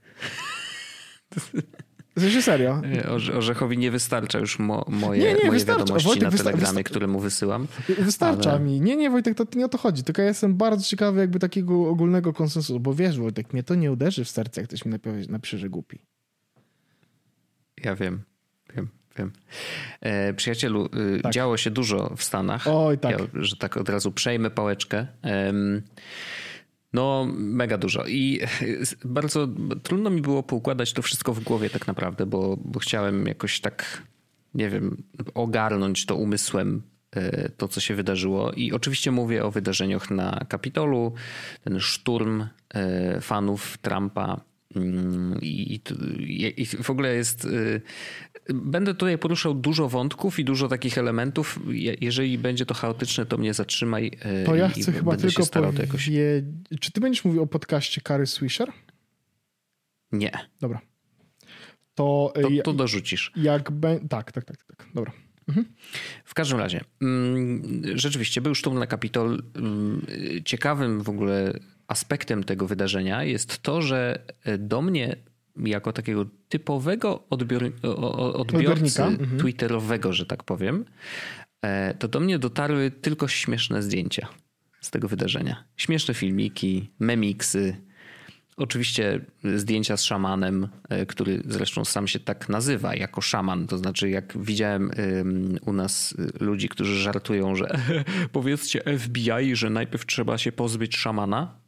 *laughs* W serio. Orzechowi nie wystarcza już mo, moje, nie, nie, moje wiadomości Wojtek, na Telegramie, które mu wysyłam. Wystarcza ale... mi. Nie, nie, Wojtek, to nie o to chodzi. Tylko ja jestem bardzo ciekawy jakby takiego ogólnego konsensusu, bo wiesz, Wojtek, mnie to nie uderzy w serce, jak ktoś mi napisze, że głupi. Ja wiem, wiem, wiem. E, przyjacielu, y, tak. działo się dużo w Stanach. Oj, tak. Ja, że tak od razu przejmę pałeczkę. No, mega dużo. I *laughs* bardzo trudno mi było poukładać to wszystko w głowie tak naprawdę, bo, bo chciałem jakoś tak, nie wiem, ogarnąć to umysłem e, to, co się wydarzyło. I oczywiście mówię o wydarzeniach na Kapitolu, ten szturm e, fanów Trumpa Mm, I, I, w ogóle jest. Y, będę tutaj poruszał dużo wątków i dużo takich elementów. Jeżeli będzie to chaotyczne, to mnie zatrzymaj. Y, to ja chcę chyba tylko powiedzieć. Jakoś... Czy ty będziesz mówił o podcaście Kary Swisher? Nie. Dobra. To, to, to dorzucisz. Jak be... Tak, tak, tak, tak. Dobra. Mhm. W każdym razie, mm, rzeczywiście był szturm na Kapitol. Mm, ciekawym w ogóle aspektem tego wydarzenia jest to, że do mnie jako takiego typowego odbior, odbiorcy mhm. twitterowego, że tak powiem, e, to do mnie dotarły tylko śmieszne zdjęcia z tego wydarzenia. Śmieszne filmiki, memiksy, Oczywiście zdjęcia z szamanem, e, który zresztą sam się tak nazywa, jako szaman. To znaczy, jak widziałem u nas ludzi, którzy żartują, że *laughs* powiedzcie FBI, że najpierw trzeba się pozbyć szamana,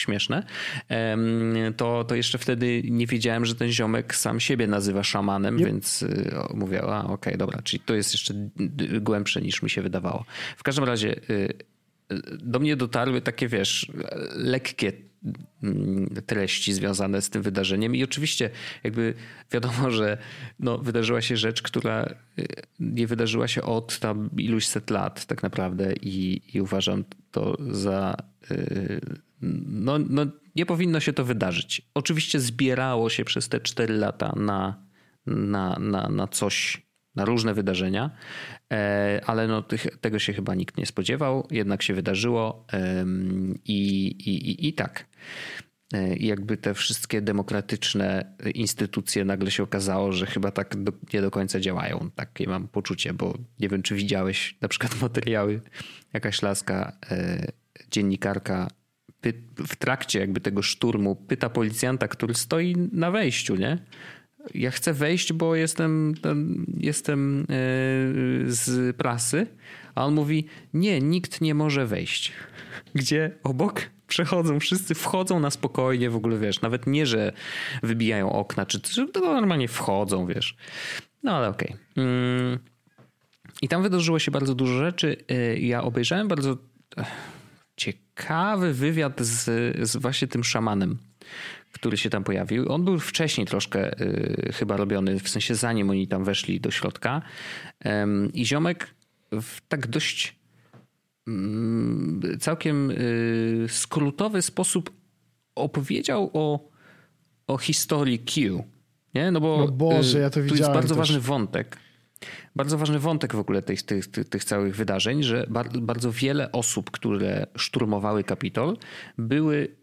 śmieszne, to, to jeszcze wtedy nie wiedziałem, że ten ziomek sam siebie nazywa szamanem, yep. więc y, mówię, a okej, okay, dobra, czyli to jest jeszcze głębsze niż mi się wydawało. W każdym razie y, y, do mnie dotarły takie, wiesz, lekkie mm, treści związane z tym wydarzeniem i oczywiście jakby wiadomo, że no, wydarzyła się rzecz, która nie wydarzyła się od tam iluś set lat tak naprawdę i, i uważam to za no, no nie powinno się to wydarzyć. Oczywiście zbierało się przez te 4 lata na, na, na, na coś, na różne wydarzenia, e, ale no, tego się chyba nikt nie spodziewał, jednak się wydarzyło i, i, i, i tak. E, jakby te wszystkie demokratyczne instytucje nagle się okazało, że chyba tak do, nie do końca działają. Takie mam poczucie, bo nie wiem, czy widziałeś na przykład *laughs* materiały, jakaś laska, e, dziennikarka w trakcie jakby tego szturmu pyta policjanta, który stoi na wejściu, nie? ja chcę wejść, bo jestem, jestem e, z prasy, a on mówi, nie, nikt nie może wejść. *laughs* Gdzie obok przechodzą, wszyscy wchodzą na spokojnie w ogóle, wiesz, nawet nie, że wybijają okna, czy, to normalnie wchodzą, wiesz. No ale okej. Okay. Mm. I tam wydarzyło się bardzo dużo rzeczy. E, ja obejrzałem bardzo ciekawy wywiad z, z właśnie tym szamanem który się tam pojawił. On był wcześniej troszkę y, chyba robiony, w sensie zanim oni tam weszli do środka. Ym, I ziomek w tak dość mm, całkiem y, skrótowy sposób opowiedział o, o historii Q. Nie? No bo no Boże, ja to jest bardzo też. ważny wątek. Bardzo ważny wątek w ogóle tych, tych, tych, tych całych wydarzeń, że bardzo wiele osób, które szturmowały Kapitol, były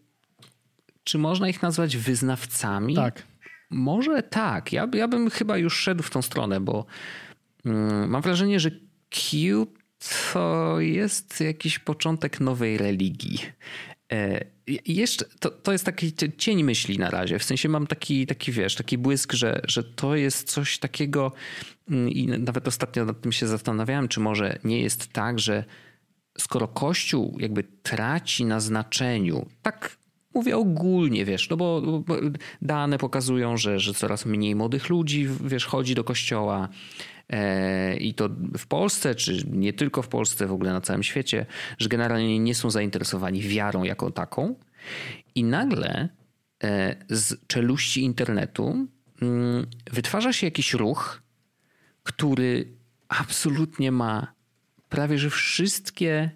czy można ich nazwać wyznawcami? Tak. Może tak. Ja, ja bym chyba już szedł w tą stronę, bo mm, mam wrażenie, że Q to jest jakiś początek nowej religii. E, jeszcze to, to jest taki cień myśli na razie. W sensie mam taki, taki wiesz, taki błysk, że, że to jest coś takiego mm, i nawet ostatnio nad tym się zastanawiałem, czy może nie jest tak, że skoro Kościół jakby traci na znaczeniu, tak Mówię ogólnie, wiesz, no bo, bo dane pokazują, że, że coraz mniej młodych ludzi, wiesz, chodzi do kościoła. E, I to w Polsce, czy nie tylko w Polsce, w ogóle na całym świecie, że generalnie nie są zainteresowani wiarą jako taką. I nagle e, z czeluści internetu mm, wytwarza się jakiś ruch, który absolutnie ma prawie że wszystkie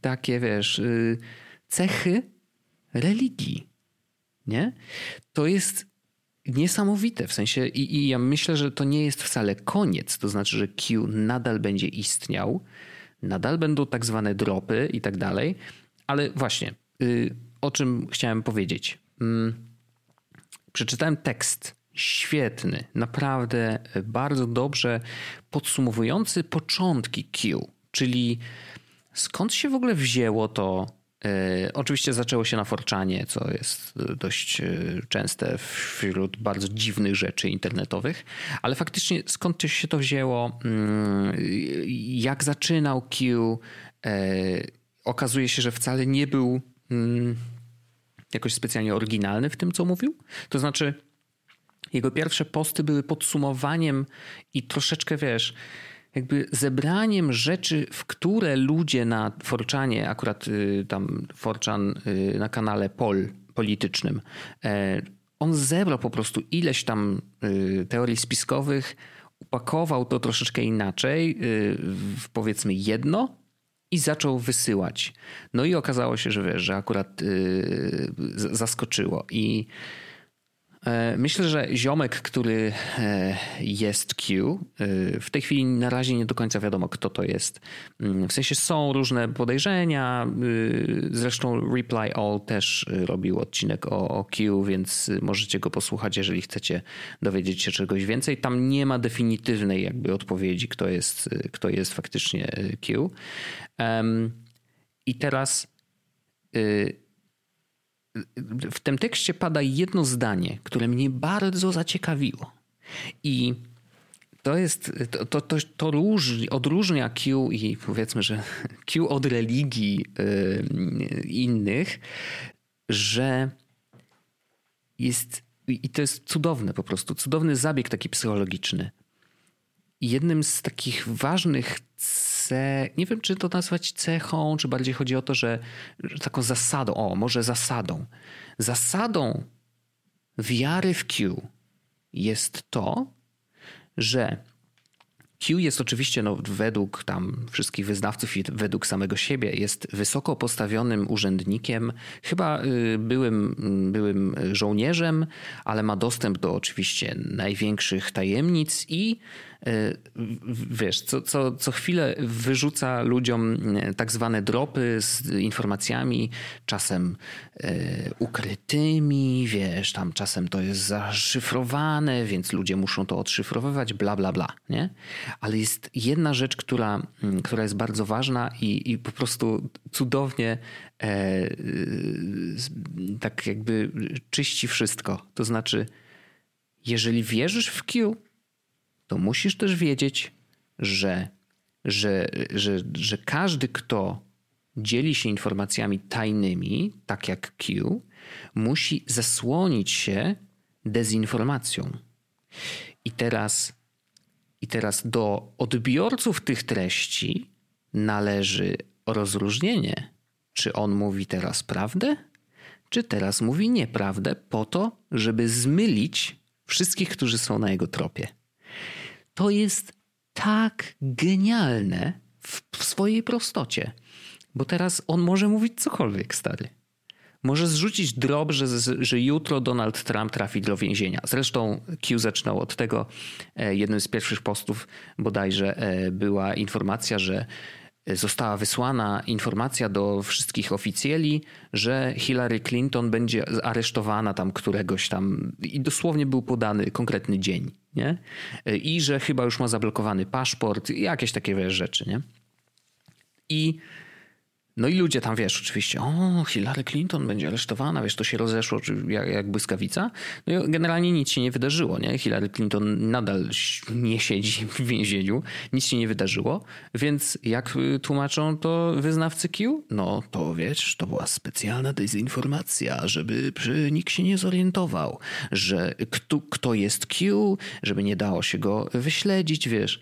takie, wiesz, y, cechy religii. Nie? To jest niesamowite w sensie, i, i, ja myślę, że to nie jest wcale koniec. To znaczy, że Q nadal będzie istniał, nadal będą tak zwane dropy i tak dalej, ale właśnie, y, o czym chciałem powiedzieć. Mm, przeczytałem tekst świetny, naprawdę bardzo dobrze podsumowujący początki Q, czyli skąd się w ogóle wzięło to oczywiście zaczęło się na Forczanie, co jest dość e, częste wśród bardzo dziwnych rzeczy internetowych, ale faktycznie skąd się to wzięło, mm, jak zaczynał Q, e, okazuje się, że wcale nie był mm, jakoś specjalnie oryginalny w tym, co mówił. To znaczy, jego pierwsze posty były podsumowaniem i troszeczkę wiesz jakby zebraniem rzeczy, w które ludzie na Forczanie, akurat y, tam Forczan y, na kanale Pol politycznym, e, on zebrał po prostu ileś tam y, teorii spiskowych, upakował to troszeczkę inaczej, w powiedzmy jedno i zaczął wysyłać. No i okazało się, że wiesz, że akurat zaskoczyło i myślę, że ziomek, który e, jest Q, e, w tej chwili na razie nie do końca wiadomo, kto to jest. Mm, w sensie są różne podejrzenia. Zresztą Reply All też robił odcinek o, o Q, więc możecie go posłuchać, jeżeli chcecie dowiedzieć się czegoś więcej. Tam nie ma definitywnej jakby odpowiedzi, kto jest, kto jest faktycznie Q. I teraz w tym tekście pada jedno zdanie, które mnie bardzo zaciekawiło. I to jest, to, to, to, to różni, odróżnia Q i powiedzmy, że *laughs* Q od religii yy, innych, że jest, i to jest cudowne po prostu, cudowny zabieg taki psychologiczny. Jednym z takich ważnych nie wiem czy to nazwać cechą, czy bardziej chodzi o to, że, że taką zasadą, o może zasadą. Zasadą wiary w Q jest to, że Q jest oczywiście no, według tam wszystkich wyznawców i według samego siebie jest wysoko postawionym urzędnikiem, chyba y, byłym, byłym żołnierzem, ale ma dostęp do oczywiście największych tajemnic i wiesz, co, co, co chwilę wyrzuca ludziom e, tak zwane dropy z informacjami, czasem e, ukrytymi, wiesz, tam czasem to jest zaszyfrowane, więc ludzie muszą to odszyfrowywać, bla, bla, bla, nie? Ale jest jedna rzecz, która, która jest bardzo ważna i, i po prostu cudownie e, tak jakby czyści wszystko. To znaczy jeżeli wierzysz w Q, to musisz też wiedzieć, że, że, że, że każdy, kto dzieli się informacjami tajnymi, tak jak Q, musi zasłonić się dezinformacją. I teraz, I teraz do odbiorców tych treści należy rozróżnienie, czy on mówi teraz prawdę, czy teraz mówi nieprawdę, po to, żeby zmylić wszystkich, którzy są na jego tropie. To jest tak genialne w, w swojej prostocie, bo teraz on może mówić cokolwiek, stary. Może zrzucić drоб, że, że jutro Donald Trump trafi do więzienia. Zresztą Q zaczynał od tego. E, jednym z pierwszych postów bodajże e, była informacja, że została wysłana informacja do wszystkich oficjeli, że Hillary Clinton będzie aresztowana tam któregoś tam i dosłownie był podany konkretny dzień, nie? I że chyba już ma zablokowany paszport i jakieś takie rzeczy, nie? I no i ludzie tam, wiesz, oczywiście, o, Hillary Clinton będzie aresztowana, wiesz, to się rozeszło jak, jak błyskawica. No i generalnie nic się nie wydarzyło, nie? Hillary Clinton nadal nie siedzi w więzieniu, nic się nie wydarzyło, więc jak tłumaczą to wyznawcy Q? No to wiesz, to była specjalna dezinformacja, żeby nikt się nie zorientował, że kto, kto jest Q, żeby nie dało się go wyśledzić, wiesz.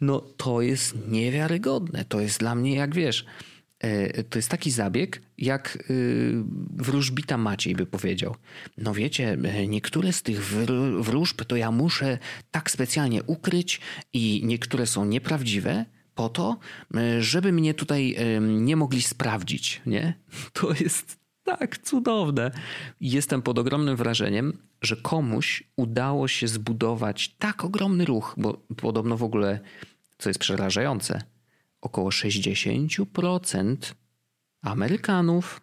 No to jest niewiarygodne. To jest dla mnie, jak wiesz, to jest taki zabieg, jak e, wróżbita Maciej by powiedział. No wiecie, e, niektóre z tych wróżb to ja muszę tak specjalnie ukryć i niektóre są nieprawdziwe po to, żeby mnie tutaj nie mogli sprawdzić, nie? *laughs* To jest tak cudowne. Jestem pod ogromnym wrażeniem, że komuś udało się zbudować tak ogromny ruch, bo podobno w ogóle, co jest przerażające, około 60% Amerykanów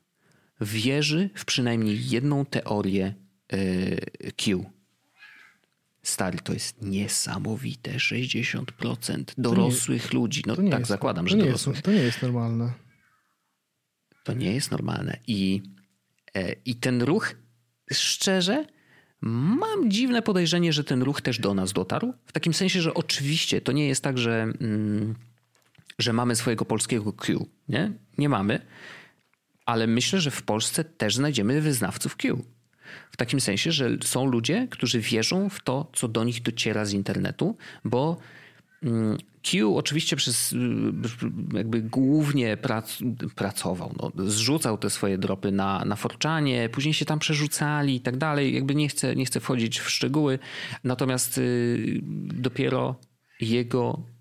wierzy w przynajmniej jedną teorię e, Q. Stary, to jest niesamowite. 60% dorosłych ludzi. No tak jest, zakładam, że nie dorosłych. Jest, to nie jest normalne. To nie jest normalne. I, e, I ten ruch, szczerze, mam dziwne podejrzenie, że ten ruch też do nas dotarł. W takim sensie, że oczywiście to nie jest tak, że... Mm, że mamy swojego polskiego Q. Nie? Nie mamy, ale myślę, że w Polsce też znajdziemy wyznawców Q. W takim sensie, że są ludzie, którzy wierzą w to, co do nich dociera z internetu, bo mm, Q oczywiście przez y, jakby głównie prac, pracował, no, zrzucał te swoje dropy na, na Forczanie, później się tam przerzucali i tak dalej. Jakby nie chcę, nie chcę wchodzić w szczegóły, natomiast y, dopiero jego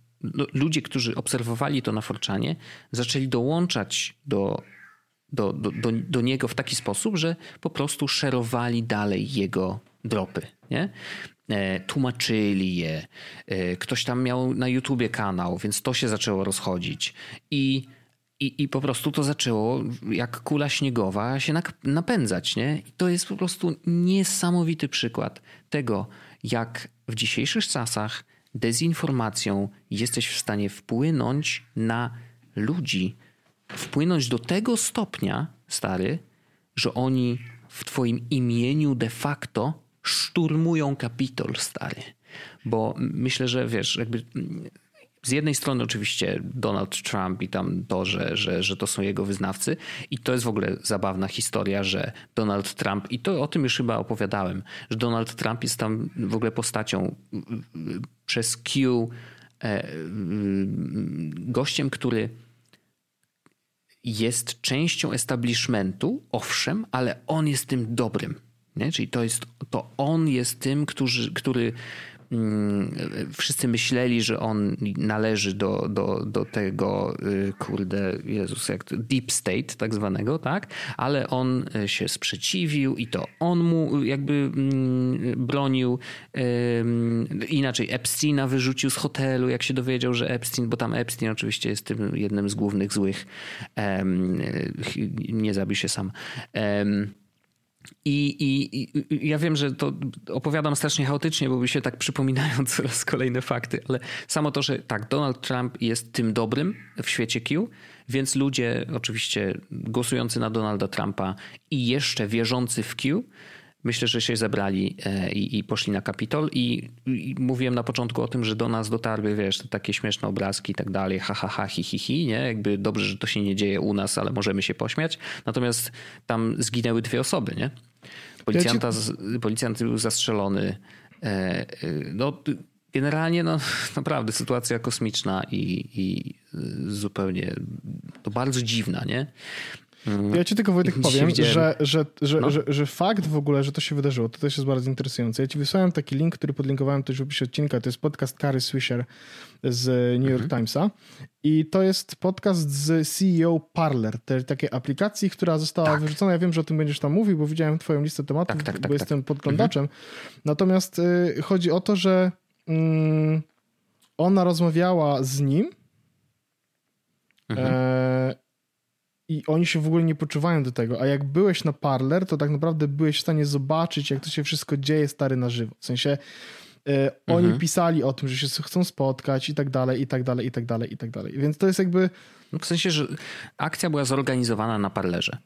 ludzie, którzy obserwowali to na Forczanie, zaczęli dołączać do, do, do, do, do niego w taki sposób, że po prostu szerowali dalej jego dropy. Nie? E, tłumaczyli je. E, ktoś tam miał na YouTubie kanał, więc to się zaczęło rozchodzić. I, i, i po prostu to zaczęło jak kula śniegowa się napędzać. Nie? I to jest po prostu niesamowity przykład tego, jak w dzisiejszych czasach dezinformacją jesteś w stanie wpłynąć na ludzi, wpłynąć do tego stopnia, stary, że oni w twoim imieniu de facto szturmują Kapitol, stary. Bo myślę, że wiesz, jakby z jednej strony oczywiście Donald Trump i tam to, że, że, że to są jego wyznawcy i to jest w ogóle zabawna historia, że Donald Trump, i to o tym już chyba opowiadałem, że Donald Trump jest tam w ogóle postacią przez Q e, gościem, który jest częścią establishmentu, owszem, ale on jest tym dobrym. Nie? Czyli to jest to on jest tym, który, wszyscy myśleli, że on należy do, do, do tego, y, kurde, Jezus, jak to, deep state tak zwanego, tak? Ale on y, się sprzeciwił i to on mu jakby mm, bronił. Inaczej Epsteina wyrzucił z hotelu, jak się dowiedział, że Epstein, bo tam Epstein oczywiście jest tym jednym z głównych złych, nie zabił się sam. I, i, I, ja wiem, że to opowiadam strasznie chaotycznie, bo mi się tak przypominają *laughs* coraz kolejne fakty, ale samo to, że tak, Donald Trump jest tym dobrym w świecie Q, więc ludzie oczywiście głosujący na Donalda Trumpa i jeszcze wierzący w Q Myślę, że się zebrali e, i, i poszli na Kapitol i, i, mówiłem na początku o tym, że do nas dotarły, wiesz, takie śmieszne obrazki i tak dalej, ha, ha, ha, hi, hi, hi, nie? Jakby dobrze, że to się nie dzieje u nas, ale możemy się pośmiać. Natomiast tam zginęły dwie osoby, nie? Policjanta, policjant był zastrzelony. E, e, no, generalnie, no, *laughs* naprawdę sytuacja kosmiczna i, i zupełnie to bardzo dziwna, nie? Ja ci tylko Wojtek powiem, że, że, że, no. że, że, fakt w ogóle, że to się wydarzyło, to też jest bardzo interesujące. Ja ci wysłałem taki link, który podlinkowałem też w opisie odcinka. To jest podcast Kary Swisher z New York mhm. Timesa. I to jest podcast z CEO Parler, tej takiej aplikacji, która została tak. wyrzucona. Ja wiem, że o tym będziesz tam mówił, bo widziałem twoją listę tematów, tak, tak, bo tak, jestem tak. podglądaczem. Mhm. Natomiast y, chodzi o to, że y, ona rozmawiała z nim mhm. e, i oni się w ogóle nie poczuwają do tego. A jak byłeś na Parler, to tak naprawdę byłeś w stanie zobaczyć, jak to się wszystko dzieje stary na żywo. W sensie e, oni mhm. pisali o tym, że się chcą spotkać i tak dalej, i tak dalej, i tak dalej, i tak dalej. Więc to jest jakby... No w sensie, że akcja była zorganizowana na Parlerze.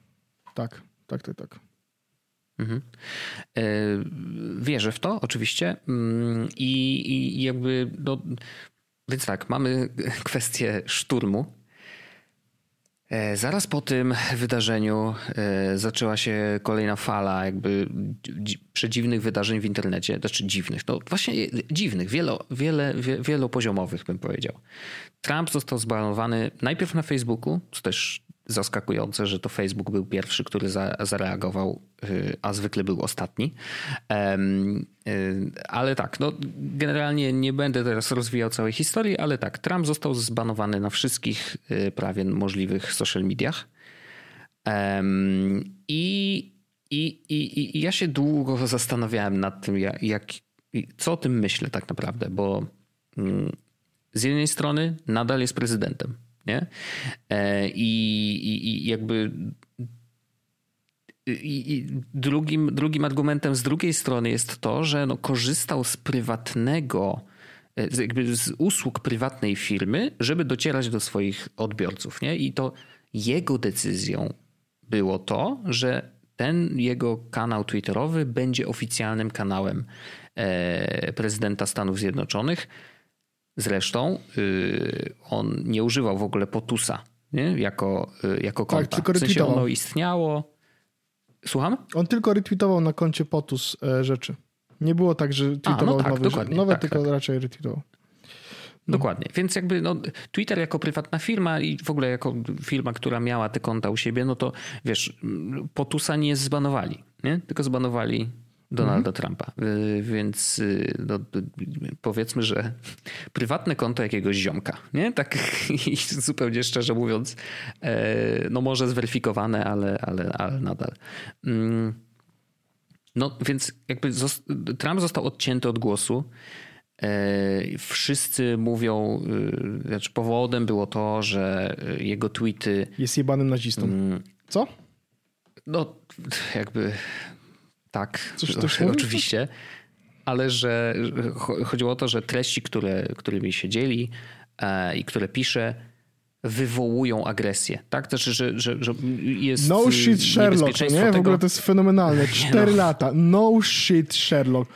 Tak, tak, tak, tak. Mhm. E, wierzę w to, oczywiście. Mm, I, i jakby, no, więc tak, mamy *laughs* kwestię szturmu zaraz po tym wydarzeniu e, zaczęła się kolejna fala jakby przedziwnych wydarzeń w internecie, znaczy dziwnych, no właśnie dziwnych, wielo, wiele, wielopoziomowych bym powiedział. Trump został zbanowany najpierw na Facebooku, co też zaskakujące, że to Facebook był pierwszy, który za, zareagował, y, a zwykle był ostatni. Y, ale tak, no, generalnie nie będę teraz rozwijał całej historii, ale tak, Trump został zbanowany na wszystkich y, prawie możliwych social mediach. I, i, i, i ja się długo zastanawiałem nad tym, jak, jak, co o tym myślę tak naprawdę, bo mm, z jednej strony nadal jest prezydentem nie? E, I, i, i jakby i, drugim, drugim argumentem z drugiej strony jest to, że no korzystał z prywatnego, e, jakby z usług prywatnej firmy, żeby docierać do swoich odbiorców. Nie? I to jego decyzją było to, że ten jego kanał Twitterowy będzie oficjalnym kanałem e, prezydenta Stanów Zjednoczonych Zresztą yy, on nie używał w ogóle Potusa nie? Jako, yy, jako konta. Tak, tylko w sensie ono istniało. Słucham? On tylko retweetował na koncie Potus e, rzeczy. Nie było tak, że tweetował A, no tak, nowe, nowe tak, tylko tak. raczej retweetował. No. Dokładnie. Więc jakby no, Twitter jako prywatna firma i w ogóle jako firma, która miała te konta u siebie, no to wiesz, Potusa nie zbanowali, nie? tylko zbanowali Donalda mhm. Trumpa. Y, więc y, no, powiedzmy, że prywatne konto jakiegoś ziomka, nie? Tak *laughs* zupełnie szczerze mówiąc, e, no może zweryfikowane, ale, ale, ale nadal. Mm. No więc jakby Trump został odcięty od głosu. E, wszyscy mówią, y, znaczy powodem było to, że jego tweety... Jest jebanym nazistą. Mm. Co? No jakby tak, Coś też *laughs* oczywiście. Ale że chodziło o to, że treści, które, którymi się dzieli e, i które pisze, wywołują agresję. Tak? Znaczy, że, że, że jest. No shit Sherlock, nie? Tego... W ogóle to jest fenomenalne. Cztery no. lata. No shit Sherlock.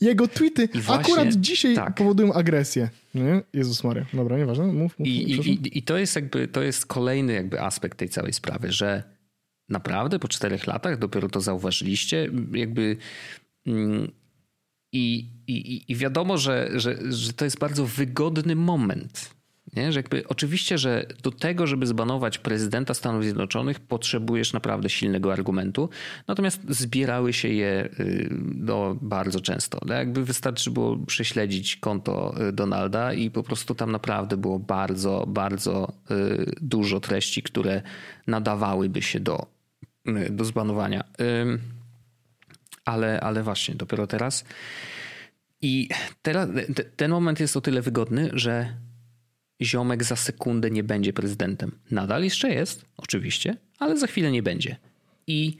Jego tweety właśnie, akurat dzisiaj tak. powodują agresję. Nie? Jezus Maria. Dobra, nieważne. Mów, mów, I, i, I to jest jakby, to jest kolejny jakby aspekt tej całej sprawy, że Naprawdę po czterech latach dopiero to zauważyliście? Jakby. Mm, I, i, i wiadomo, że, że, że to jest bardzo wygodny moment. Nie? Że jakby, oczywiście, że do tego, żeby zbanować prezydenta Stanów Zjednoczonych, potrzebujesz naprawdę silnego argumentu. Natomiast zbierały się je y, no, bardzo często. No, jakby wystarczy było prześledzić konto y, Donalda i po prostu tam naprawdę było bardzo, bardzo y, dużo treści, które nadawałyby się do do zbanowania. Ale, ale właśnie, dopiero teraz. I teraz, ten moment jest o tyle wygodny, że ziomek za sekundę nie będzie prezydentem. Nadal jeszcze jest, oczywiście, ale za chwilę nie będzie. I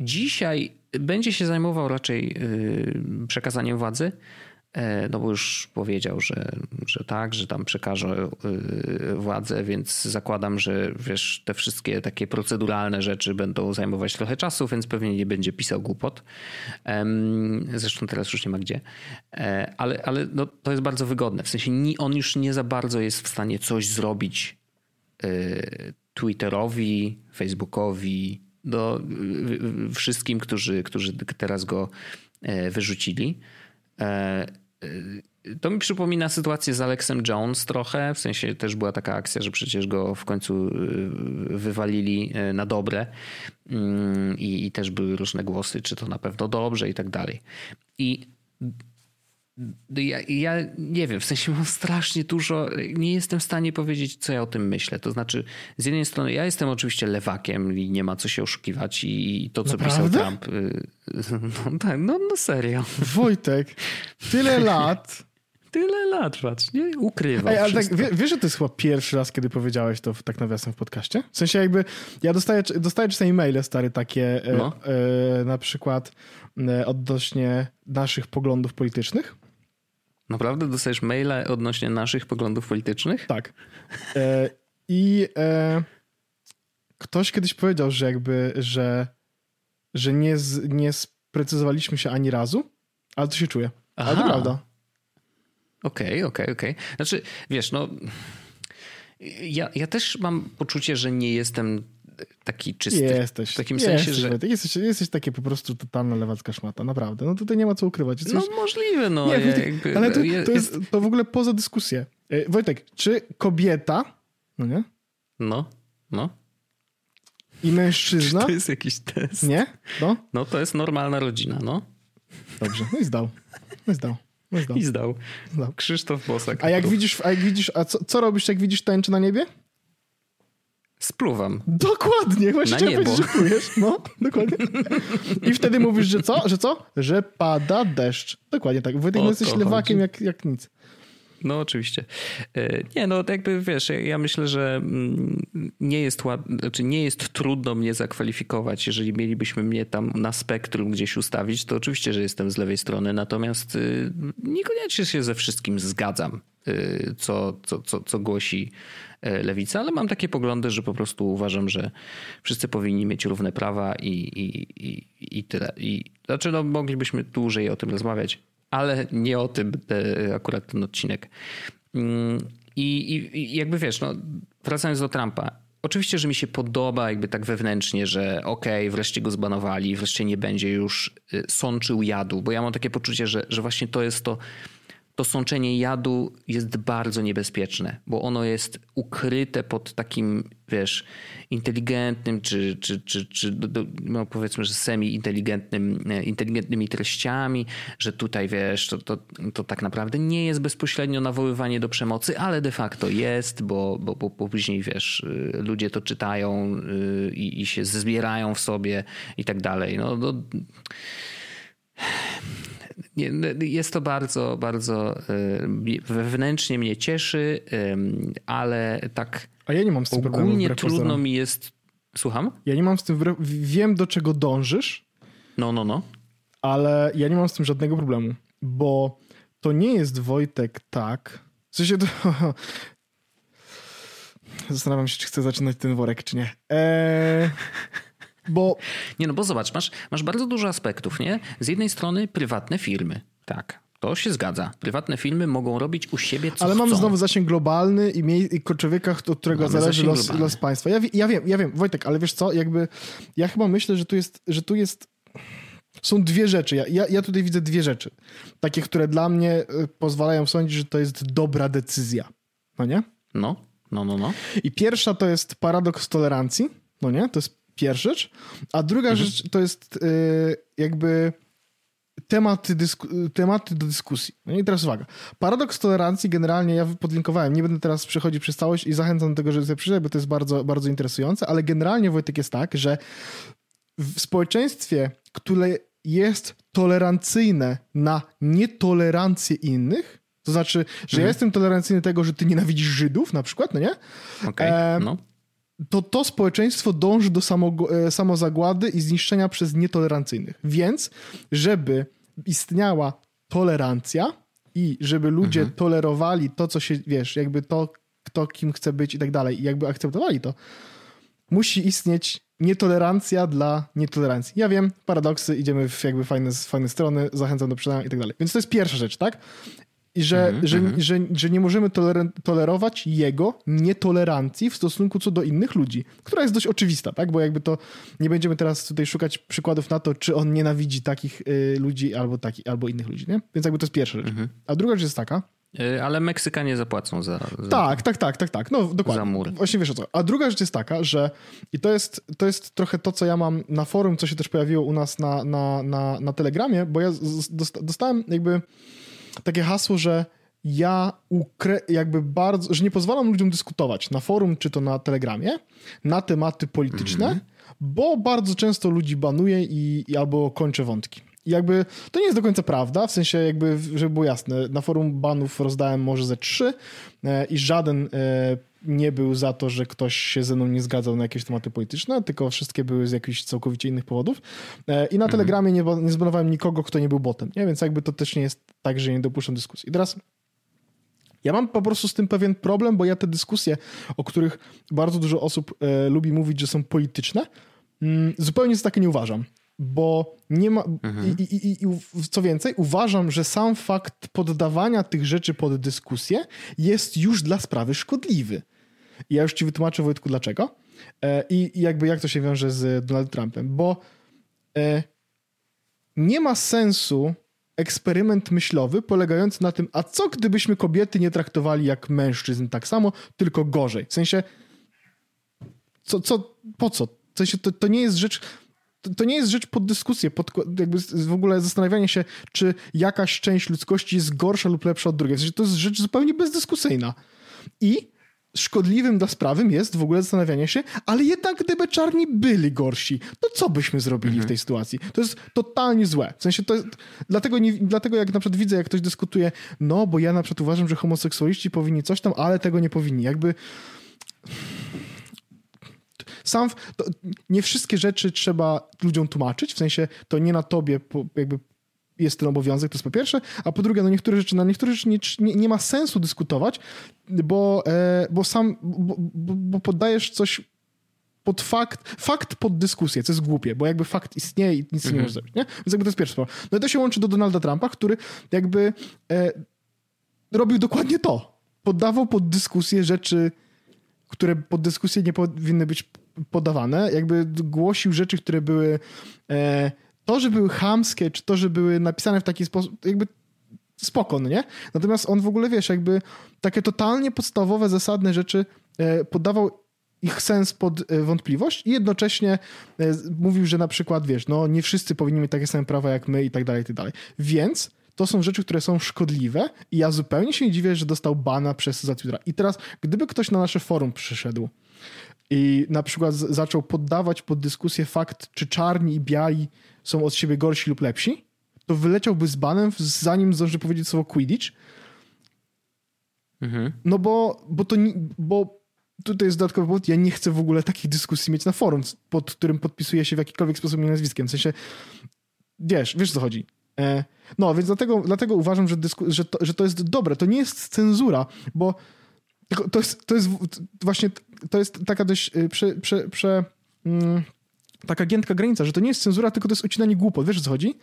dzisiaj będzie się zajmował raczej y, przekazaniem władzy, no bo już powiedział, że, że tak, że tam przekaże e, władzę, więc zakładam, że wiesz, te wszystkie takie proceduralne rzeczy będą zajmować trochę czasu, więc pewnie nie będzie pisał głupot. Zresztą teraz już nie ma gdzie. E, ale, ale no, to jest bardzo wygodne. W sensie on już nie za bardzo jest w stanie coś zrobić Twitterowi, Facebookowi, do wszystkim, którzy, którzy teraz go wyrzucili. To mi przypomina sytuację z Alexem Jones trochę, w sensie też była taka akcja, że przecież go w końcu y, wywalili na dobre mm, i, i też były różne głosy, czy to na pewno dobrze i tak dalej. I ja, ja, nie wiem, w sensie mam strasznie dużo, nie jestem w stanie powiedzieć, co ja o tym myślę. To znaczy, z jednej strony, ja jestem oczywiście lewakiem i nie ma co się oszukiwać, i to, co Naprawdę? pisał Trump. Y, *laughs* no tak, no, no serio. Wojtek, tyle *laughs* lat. Tyle lat, patrz, nie ukrywa. ale tak, wie, wiesz, że to jest chyba pierwszy raz, kiedy powiedziałeś to tak nawiasem w podcaście? W sensie jakby, ja dostaję, dostaję czasami maile stary takie, e, no. e, na przykład e, odnośnie naszych poglądów politycznych. Naprawdę dostajesz maile odnośnie naszych poglądów politycznych? Tak. E, I e, ktoś kiedyś powiedział, że jakby, że, że nie, z, nie sprecyzowaliśmy się ani razu, ale to się czuje. Aha. Ale to prawda. Okej, okay, okej, okay, okej. Okay. Znaczy, wiesz, no... Ja, ja też mam poczucie, że nie jestem taki czysty. Jesteś. W takim jesteś, sensie, że... Jesteś, jesteś takie po prostu totalna lewacka szmata, naprawdę. No tutaj nie ma co ukrywać. Coś... No możliwe, no. Nie, ja, jakby, ale to, to, jest, jest, to w ogóle poza dyskusję. E, Wojtek, czy kobieta, no nie? No, no. I mężczyzna. *laughs* Czy to jest jakiś test? Nie? No? No to jest normalna rodzina, no. Dobrze, no i zdał. No i zdał. No i zdał. I zdał. zdał. Krzysztof Bosak. A jak widzisz, a jak widzisz, a co, co robisz, jak widzisz tańczy na niebie? Spluwam. Dokładnie, właśnie niebo. że plujesz. No, dokładnie. I wtedy mówisz, że co? Że co? Że pada deszcz. Dokładnie tak. Wojtek, no jesteś lewakiem jak, jak nic. No oczywiście. E, nie, no jakby wiesz, ja myślę, że mm, nie jest ład... znaczy nie jest trudno mnie zakwalifikować. Jeżeli mielibyśmy mnie tam na spektrum gdzieś ustawić, to oczywiście, że jestem z lewej strony, natomiast y, niekoniecznie się ze wszystkim zgadzam, y, co, co, co, co głosi lewica, ale mam takie poglądy, że po prostu uważam, że wszyscy powinni mieć równe prawa i, i, i, i tyle. I, znaczy, no, moglibyśmy dłużej o tym rozmawiać ale nie o tym te, akurat ten odcinek. Mm, I, I, jakby wiesz, no, wracając do Trumpa, oczywiście, że mi się podoba jakby tak wewnętrznie, że okej, okay, wreszcie go zbanowali, wreszcie nie będzie już y, sączył jadu, bo ja mam takie poczucie, że, że właśnie to jest to to sączenie jadu jest bardzo niebezpieczne, bo ono jest ukryte pod takim, wiesz, inteligentnym, czy, czy, czy, czy no powiedzmy, że semi-inteligentnym, e, inteligentnymi treściami, że tutaj, wiesz, to, to, to tak naprawdę nie jest bezpośrednio nawoływanie do przemocy, ale de facto jest, bo, bo, bo, bo później, wiesz, y, ludzie to czytają y, i, i się zbierają w sobie i tak dalej. No, no nie, no, jest to bardzo, bardzo y, wewnętrznie mnie cieszy, ale tak A ja nie mam z tym ogólnie trudno mi jest... Słucham? Ja nie mam z tym... Wiem, do czego dążysz. No, no, no. Ale ja nie mam z tym żadnego problemu, bo to nie jest Wojtek tak... W sensie to... *laughs* Zastanawiam się, czy chcę zaczynać ten worek, czy nie. Eee... Bo... Nie no, bo zobacz, masz, masz bardzo dużo aspektów, nie? Z jednej strony prywatne firmy, tak. To się zgadza. Prywatne firmy mogą robić u siebie co Ale chcą. mamy znowu zasięg globalny i, mie- i człowieka, od którego mamy zależy los, los, państwa. Ja, ja wiem, ja wiem, Wojtek, ale wiesz co, jakby ja chyba myślę, że tu jest, że tu jest są dwie rzeczy. Ja, ja, ja tutaj widzę dwie rzeczy. Takie, które dla mnie y, pozwalają sądzić, że to jest dobra decyzja. No nie? No, no, no, no. I pierwsza to jest paradoks tolerancji. No nie? To jest pierwsza rzecz. A druga mhm. rzecz to jest yy, jakby tematy, tematy do dyskusji. No i teraz uwaga. Paradoks tolerancji generalnie ja podlinkowałem. Nie będę teraz przechodzić przez całość i zachęcam do tego, żeby sobie przeczytać, bo to jest bardzo, bardzo interesujące, ale generalnie Wojtek jest tak, że w społeczeństwie, które jest tolerancyjne na nietolerancję innych, to znaczy, że mhm. ja jestem tolerancyjny tego, że ty nienawidzisz Żydów na przykład, no nie? Okay, e, no to to społeczeństwo dąży do samo, e, samozagłady i zniszczenia przez nietolerancyjnych. Więc, żeby istniała tolerancja, i żeby ludzie mhm. tolerowali to, co się, wiesz, jakby to, kto kim chce być i tak dalej, i jakby akceptowali to, musi istnieć nietolerancja dla nietolerancji. Ja wiem, paradoksy, idziemy w jakby fajne, fajne strony, zachęcam do przynajmniej i tak dalej. Więc to jest pierwsza rzecz, tak? I że, mm -hmm. że, mhm. że, że nie możemy toler tolerować jego nietolerancji w stosunku co do innych ludzi, która jest dość oczywista, tak? Bo jakby to nie będziemy teraz tutaj szukać przykładów na to, czy on nienawidzi takich y, ludzi albo, taki, albo innych ludzi, nie? Więc jakby to jest pierwsza rzecz. Mm -hmm. A druga rzecz jest taka, y, ale Meksykanie zapłacą za, za. Tak, tak, tak, tak, tak. No dokładnie. Za mur. Właśnie wiesz o co. A druga rzecz jest taka, że i to jest, to jest trochę to, co ja mam na forum, co się też pojawiło u nas na, na, na, na Telegramie, bo ja dostałem jakby takie hasło, że ja ukre- jakby bardzo, że nie pozwalam ludziom dyskutować na forum czy to na Telegramie na tematy polityczne, mm -hmm. bo bardzo często ludzi banuję i, i albo kończę wątki. I jakby to nie jest do końca prawda, w sensie jakby, żeby było jasne, na forum banów rozdałem może ze trzy e, i żaden e, nie był za to, że ktoś się ze mną nie zgadzał na jakieś tematy polityczne, tylko wszystkie były z jakichś całkowicie innych powodów. E, I na mhm. Telegramie nie, nie zbanowałem nikogo, kto nie był botem, nie? więc jakby to też nie jest tak, że nie dopuszczam dyskusji. I teraz ja mam po prostu z tym pewien problem, bo ja te dyskusje, o których bardzo dużo osób lubi mówić, że są polityczne, mm, zupełnie za takie nie uważam bo nie ma. Mhm. I, i, I, co więcej, uważam, że sam fakt poddawania tych rzeczy pod dyskusję jest już dla sprawy szkodliwy. I ja już ci wytłumaczę, Wojtku, dlaczego. E, I, jakby jak to się wiąże z Donaldem Trumpem, bo e, nie ma sensu eksperyment myślowy polegający na tym, a co gdybyśmy kobiety nie traktowali jak mężczyzn tak samo, tylko gorzej. W sensie, co, co, po co? W sensie, to, to nie jest rzecz, to, to, nie jest rzecz pod dyskusję, pod, jakby w ogóle zastanawianie się, czy jakaś część ludzkości jest gorsza lub lepsza od drugiej. W sensie, to jest rzecz zupełnie bezdyskusyjna. I szkodliwym dla sprawy jest w ogóle zastanawianie się, ale jednak gdyby czarni byli gorsi, to co byśmy zrobili mhm. w tej sytuacji? To jest totalnie złe. W sensie to jest, dlatego, nie, dlatego jak na przykład widzę, jak ktoś dyskutuje, no bo ja na przykład uważam, że homoseksualiści powinni coś tam, ale tego nie powinni. Jakby sam, nie wszystkie rzeczy trzeba ludziom tłumaczyć, w sensie to nie na tobie jakby jest ten obowiązek, to jest po pierwsze, a po drugie, no niektóre rzeczy, na niektóre rzeczy nie, nie, nie ma sensu dyskutować, bo, e, bo sam, bo, bo poddajesz coś pod fakt, fakt pod dyskusję, co jest głupie, bo jakby fakt istnieje i nic mhm. nie możesz zrobić, nie? Więc jakby to jest pierwsza sprawa. No i to się łączy do Donalda Trumpa, który jakby e, robił dokładnie to. Poddawał pod dyskusję rzeczy, które pod dyskusję nie powinny być podawane, jakby głosił rzeczy, które były e, to, że były chamskie, czy to, że były napisane w taki sposób, jakby spoko, no nie? Natomiast on w ogóle, wiesz, jakby takie totalnie podstawowe, zasadne rzeczy e, podawał ich sens pod e, wątpliwość i jednocześnie e, mówił, że na przykład, wiesz, no nie wszyscy powinni mieć takie same prawa jak my i tak dalej, i tak dalej. Więc to są rzeczy, które są szkodliwe i ja zupełnie się nie dziwię, że dostał bana przez za Twittera. I teraz, gdyby ktoś na nasze forum przyszedł i na przykład zaczął poddawać pod dyskusję fakt, czy czarni i biali są od siebie gorsi lub lepsi, to wyleciałby z banem, zanim zdąży powiedzieć słowo Quidditch. Mhm. No bo, bo to bo tutaj jest dodatkowy powód, ja nie chcę w ogóle takich dyskusji mieć na forum, pod którym podpisuję się w jakikolwiek sposób moim nazwiskiem. W sensie, wiesz, wiesz co chodzi. E, no, więc dlatego, dlatego uważam, że, dysku, że, to, że to jest dobre. To nie jest cenzura, bo to jest, to jest właśnie, to jest taka dość y, prze, prze, prze mm, taka giętka granica, że to nie jest cenzura, tylko to jest ucinanie głupot. Wiesz o co chodzi?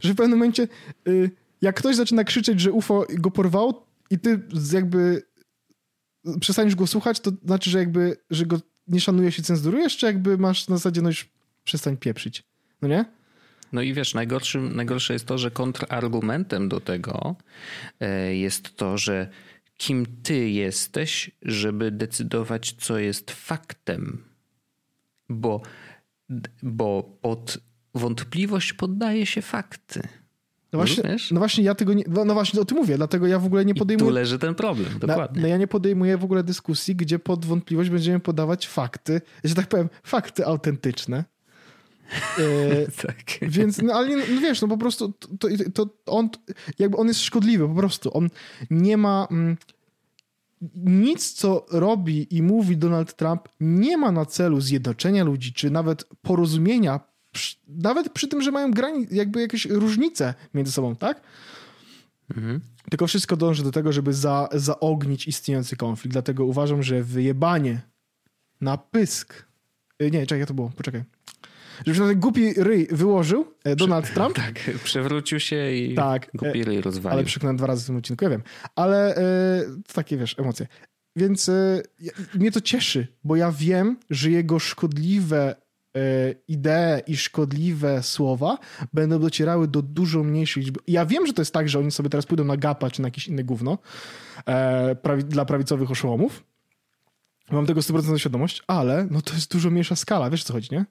Że w pewnym momencie, y, jak ktoś zaczyna krzyczeć, że UFO go porwało i ty jakby przestaniesz go słuchać, to znaczy, że jakby, że go nie szanuje się cenzurujesz, czy jakby masz na zasadzie, no już przestań pieprzyć. No nie? No i wiesz, najgorszym, najgorsze jest to, że kontrargumentem do tego e, jest to, że kim ty jesteś, żeby decydować, co jest faktem. Bo bo pod wątpliwość poddaje się fakty. No właśnie, no właśnie, ja tego nie. No, no właśnie o tym mówię, dlatego ja w ogóle nie podejmuję. I tu leży ten problem, dokładnie. no ja nie podejmuję w ogóle dyskusji, gdzie pod wątpliwość będziemy podawać fakty, że tak powiem, fakty autentyczne. E, *laughs* tak. Więc, no ale no, wiesz, no po prostu to, to, on, jakby on jest szkodliwy, po prostu. On nie ma. Mm, nic, co robi i mówi Donald Trump, nie ma na celu zjednoczenia ludzi, czy nawet porozumienia, nawet przy tym, że mają grani, jakby jakieś różnice między sobą, tak? Mhm. Tylko wszystko dąży do tego, żeby za, zaognić istniejący konflikt. Dlatego uważam, że wyjebanie na pysk. Y, nie, czekaj, to było, poczekaj. Żeby się na ten głupi ryj wyłożył e, Donald Trump. *laughs* Tak, przewrócił się i tak, głupi e, ryj rozwalił. Ale przekonałem dwa razy w tym odcinku, ja wiem. Ale e, to takie, wiesz, emocje. Więc e, mnie to cieszy, bo ja wiem, że jego szkodliwe e, idee i szkodliwe słowa będą docierały do dużo mniejszej liczby. Ja wiem, że to jest tak, że oni sobie teraz pójdą na gapa czy na jakieś inne gówno e, prawi dla prawicowych oszołomów. Mam tego 100% świadomość, ale no to jest dużo mniejsza skala. Wiesz, co chodzi, nie?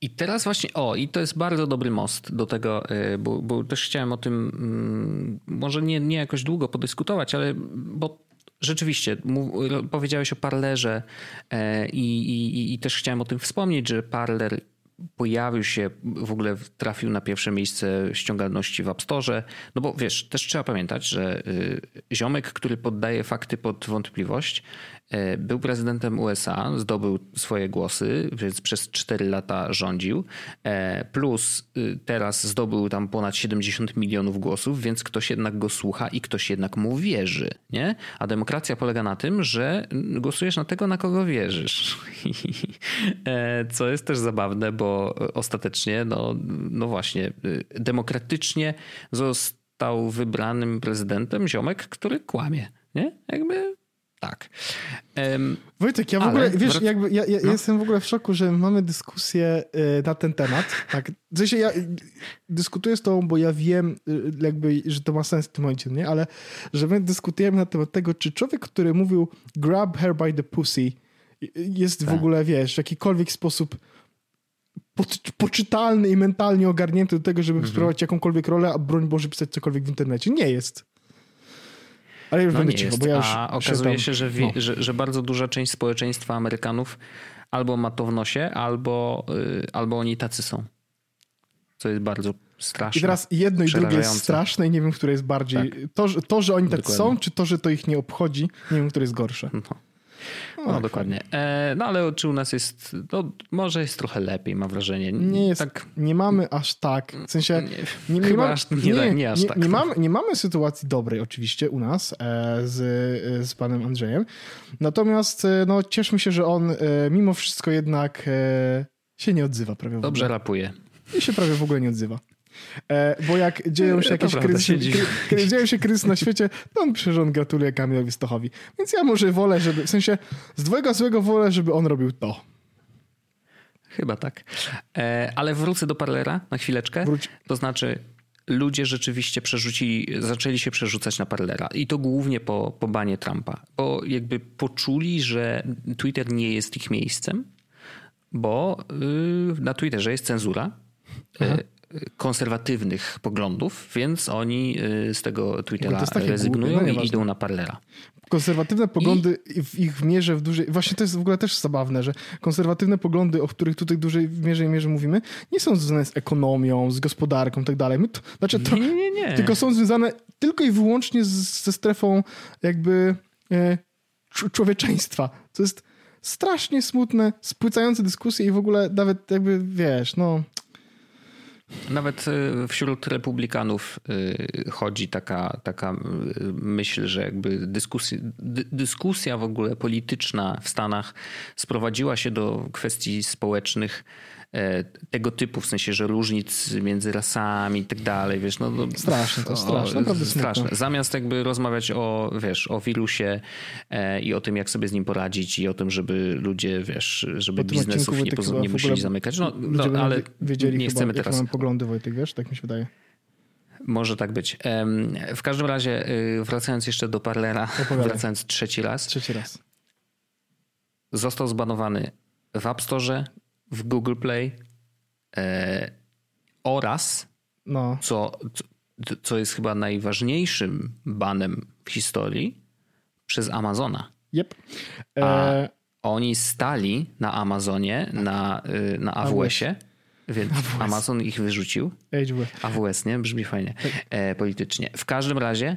I teraz właśnie, o, i to jest bardzo dobry most do tego, y, bo, bo też chciałem o tym mm, może nie, nie jakoś długo podyskutować, ale bo rzeczywiście powiedziałeś o parlerze e, i, i, i też chciałem o tym wspomnieć, że parler pojawił się, w ogóle trafił na pierwsze miejsce ściągalności w App Store. No bo wiesz, też trzeba pamiętać, że y, ziomek, który poddaje fakty pod wątpliwość, był prezydentem USA, zdobył swoje głosy, więc przez 4 lata rządził, e, plus y, teraz zdobył tam ponad 70 milionów głosów, więc ktoś jednak go słucha i ktoś jednak mu wierzy. Nie? A demokracja polega na tym, że głosujesz na tego, na kogo wierzysz. *laughs* E, co jest też zabawne, bo ostatecznie, no, no właśnie, y, demokratycznie został wybranym prezydentem ziomek, który kłamie. Nie? Jakby tak. Um, Wojtek, ja w ogóle, wiesz, jakby, ja, ja no. jestem w ogóle w szoku, że mamy dyskusję y, na ten temat. Tak. W sensie ja dyskutuję z tobą, bo ja wiem, y, jakby, że to ma sens w tym momencie, nie? Ale że my dyskutujemy na temat tego, czy człowiek, który mówił grab her by the pussy jest tak. w ogóle, wiesz, w jakikolwiek sposób po, poczytalny i mentalnie ogarnięty do tego, żeby mhm. spróbować jakąkolwiek rolę, a broń Boże pisać cokolwiek w internecie. Nie jest. Ale już no będę cicho, bo ja już A okazuje się, że, wie, no. że, że, bardzo duża część społeczeństwa Amerykanów albo ma to w nosie, albo, y, albo oni tacy są. Co jest bardzo straszne. I teraz jedno i drugie jest straszne i nie wiem, które jest bardziej... Tak. To, to, że oni tacy są, czy to, że to ich nie obchodzi, nie wiem, które jest gorsze. No. No, dokładnie. E, no ale czy u nas jest, no, może jest trochę lepiej, mam wrażenie. Nie jest, tak... nie mamy aż tak, w sensie... Nie, nie, nie, ma, aż, nie, nie, nie aż tak. Nie, mamy, nie mamy sytuacji dobrej oczywiście u nas e, z, z panem Andrzejem, natomiast e, no, cieszmy się, że on e, mimo wszystko jednak e, się nie odzywa prawie Dobrze rapuje. I się prawie w ogóle nie odzywa. E, bo jak dzieją się jakieś kryzysy, kiedy dzieją się kryzysy na świecie, to on on gratuluje Kamilowi Stochowi. Więc ja może wolę, żeby, w sensie z dwojga złego wolę, żeby on robił to. Chyba tak. E, ale wrócę do Parlera na chwileczkę. Wróć. To znaczy ludzie rzeczywiście przerzucili, zaczęli się przerzucać na Parlera i to głównie po, po banie Trumpa, bo jakby poczuli, że Twitter nie jest ich miejscem, bo yy, na Twitterze jest cenzura. Aha konserwatywnych poglądów, więc oni y, z tego Twittera rezygnują no i idą na Parlera. Konserwatywne poglądy I... w ich mierze w dużej... Właśnie to jest w ogóle też zabawne, że konserwatywne poglądy, o których tutaj w dużej mierze i mierze mówimy, nie są związane z ekonomią, z gospodarką i tak dalej. My to, znaczy, to, nie, nie, nie. Tylko są związane tylko i wyłącznie z, ze strefą jakby e, człowieczeństwa. To jest strasznie smutne, spłycające dyskusje i w ogóle nawet jakby, wiesz, no... Nawet y, wśród republikanów y, chodzi taka, taka y, myśl, że jakby dyskusja, dyskusja w ogóle polityczna w Stanach sprowadziła się do kwestii społecznych tego typu, w sensie, że różnic między rasami i tak dalej, wiesz, no, no straszne, to straszne, naprawdę straszne. Zamiast jakby rozmawiać o, wiesz, o wirusie e, i o tym, jak sobie z nim poradzić i o tym, żeby ludzie, wiesz, żeby biznesów nie, poz- nie musieli zamykać, no, no ale wiedzieli nie chcemy teraz. mam poglądy, Wojtek, wiesz, tak mi się wydaje. Może tak być. W każdym razie, y, wracając jeszcze do Parlera, *laughs* wracając trzeci raz. Trzeci raz. Został zbanowany w App Store, w Google Play e, oraz, no. co, co jest chyba najważniejszym banem w historii, przez Amazona. Yep. E... A oni stali na Amazonie, na, y, na AWS-ie, więc AWS. Amazon ich wyrzucił. AWS. AWS, nie? Brzmi fajnie tak. e, politycznie. W każdym razie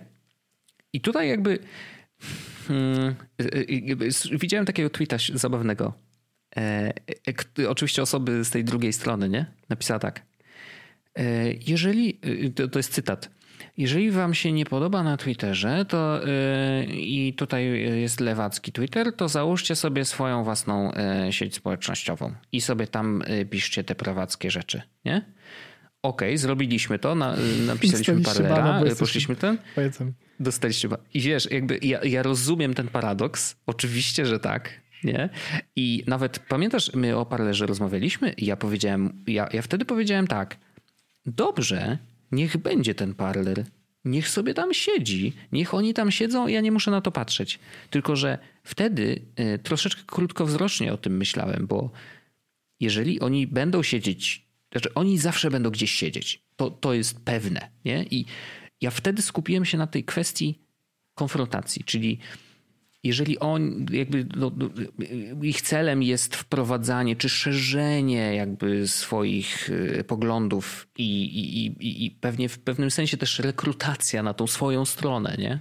i tutaj jakby hmm, y, y, widziałem takiego tweeta zabawnego E, e, oczywiście osoby z tej drugiej strony, nie? Napisała tak. E, jeżeli, to, to jest cytat. jeżeli wam się nie podoba na Twitterze, to yy, i tutaj jest lewacki Twitter, to załóżcie sobie swoją własną yy, sieć społecznościową i sobie tam yy, piszcie te prawackie rzeczy, nie? Okej, okay, zrobiliśmy to, na, napisaliśmy parlera, poszliśmy ten. Pojęcam. Dostaliście. I wiesz, jakby ja, ja rozumiem ten paradoks. Oczywiście, że tak. Nie? I nawet pamiętasz, my o parlerze rozmawialiśmy i ja powiedziałem, ja, ja wtedy powiedziałem tak. Dobrze, niech będzie ten parler. Niech sobie tam siedzi. Niech oni tam siedzą, ja nie muszę na to patrzeć. Tylko, że wtedy y, troszeczkę krótkowzrocznie o tym myślałem, bo jeżeli oni będą siedzieć, znaczy oni zawsze będą gdzieś siedzieć. To, to jest pewne. Nie? I ja wtedy skupiłem się na tej kwestii konfrontacji, czyli jeżeli on, jakby no, no, ich celem jest wprowadzanie czy szerzenie jakby swoich y, poglądów i, i, i pewnie w pewnym sensie też rekrutacja na tą swoją stronę, nie?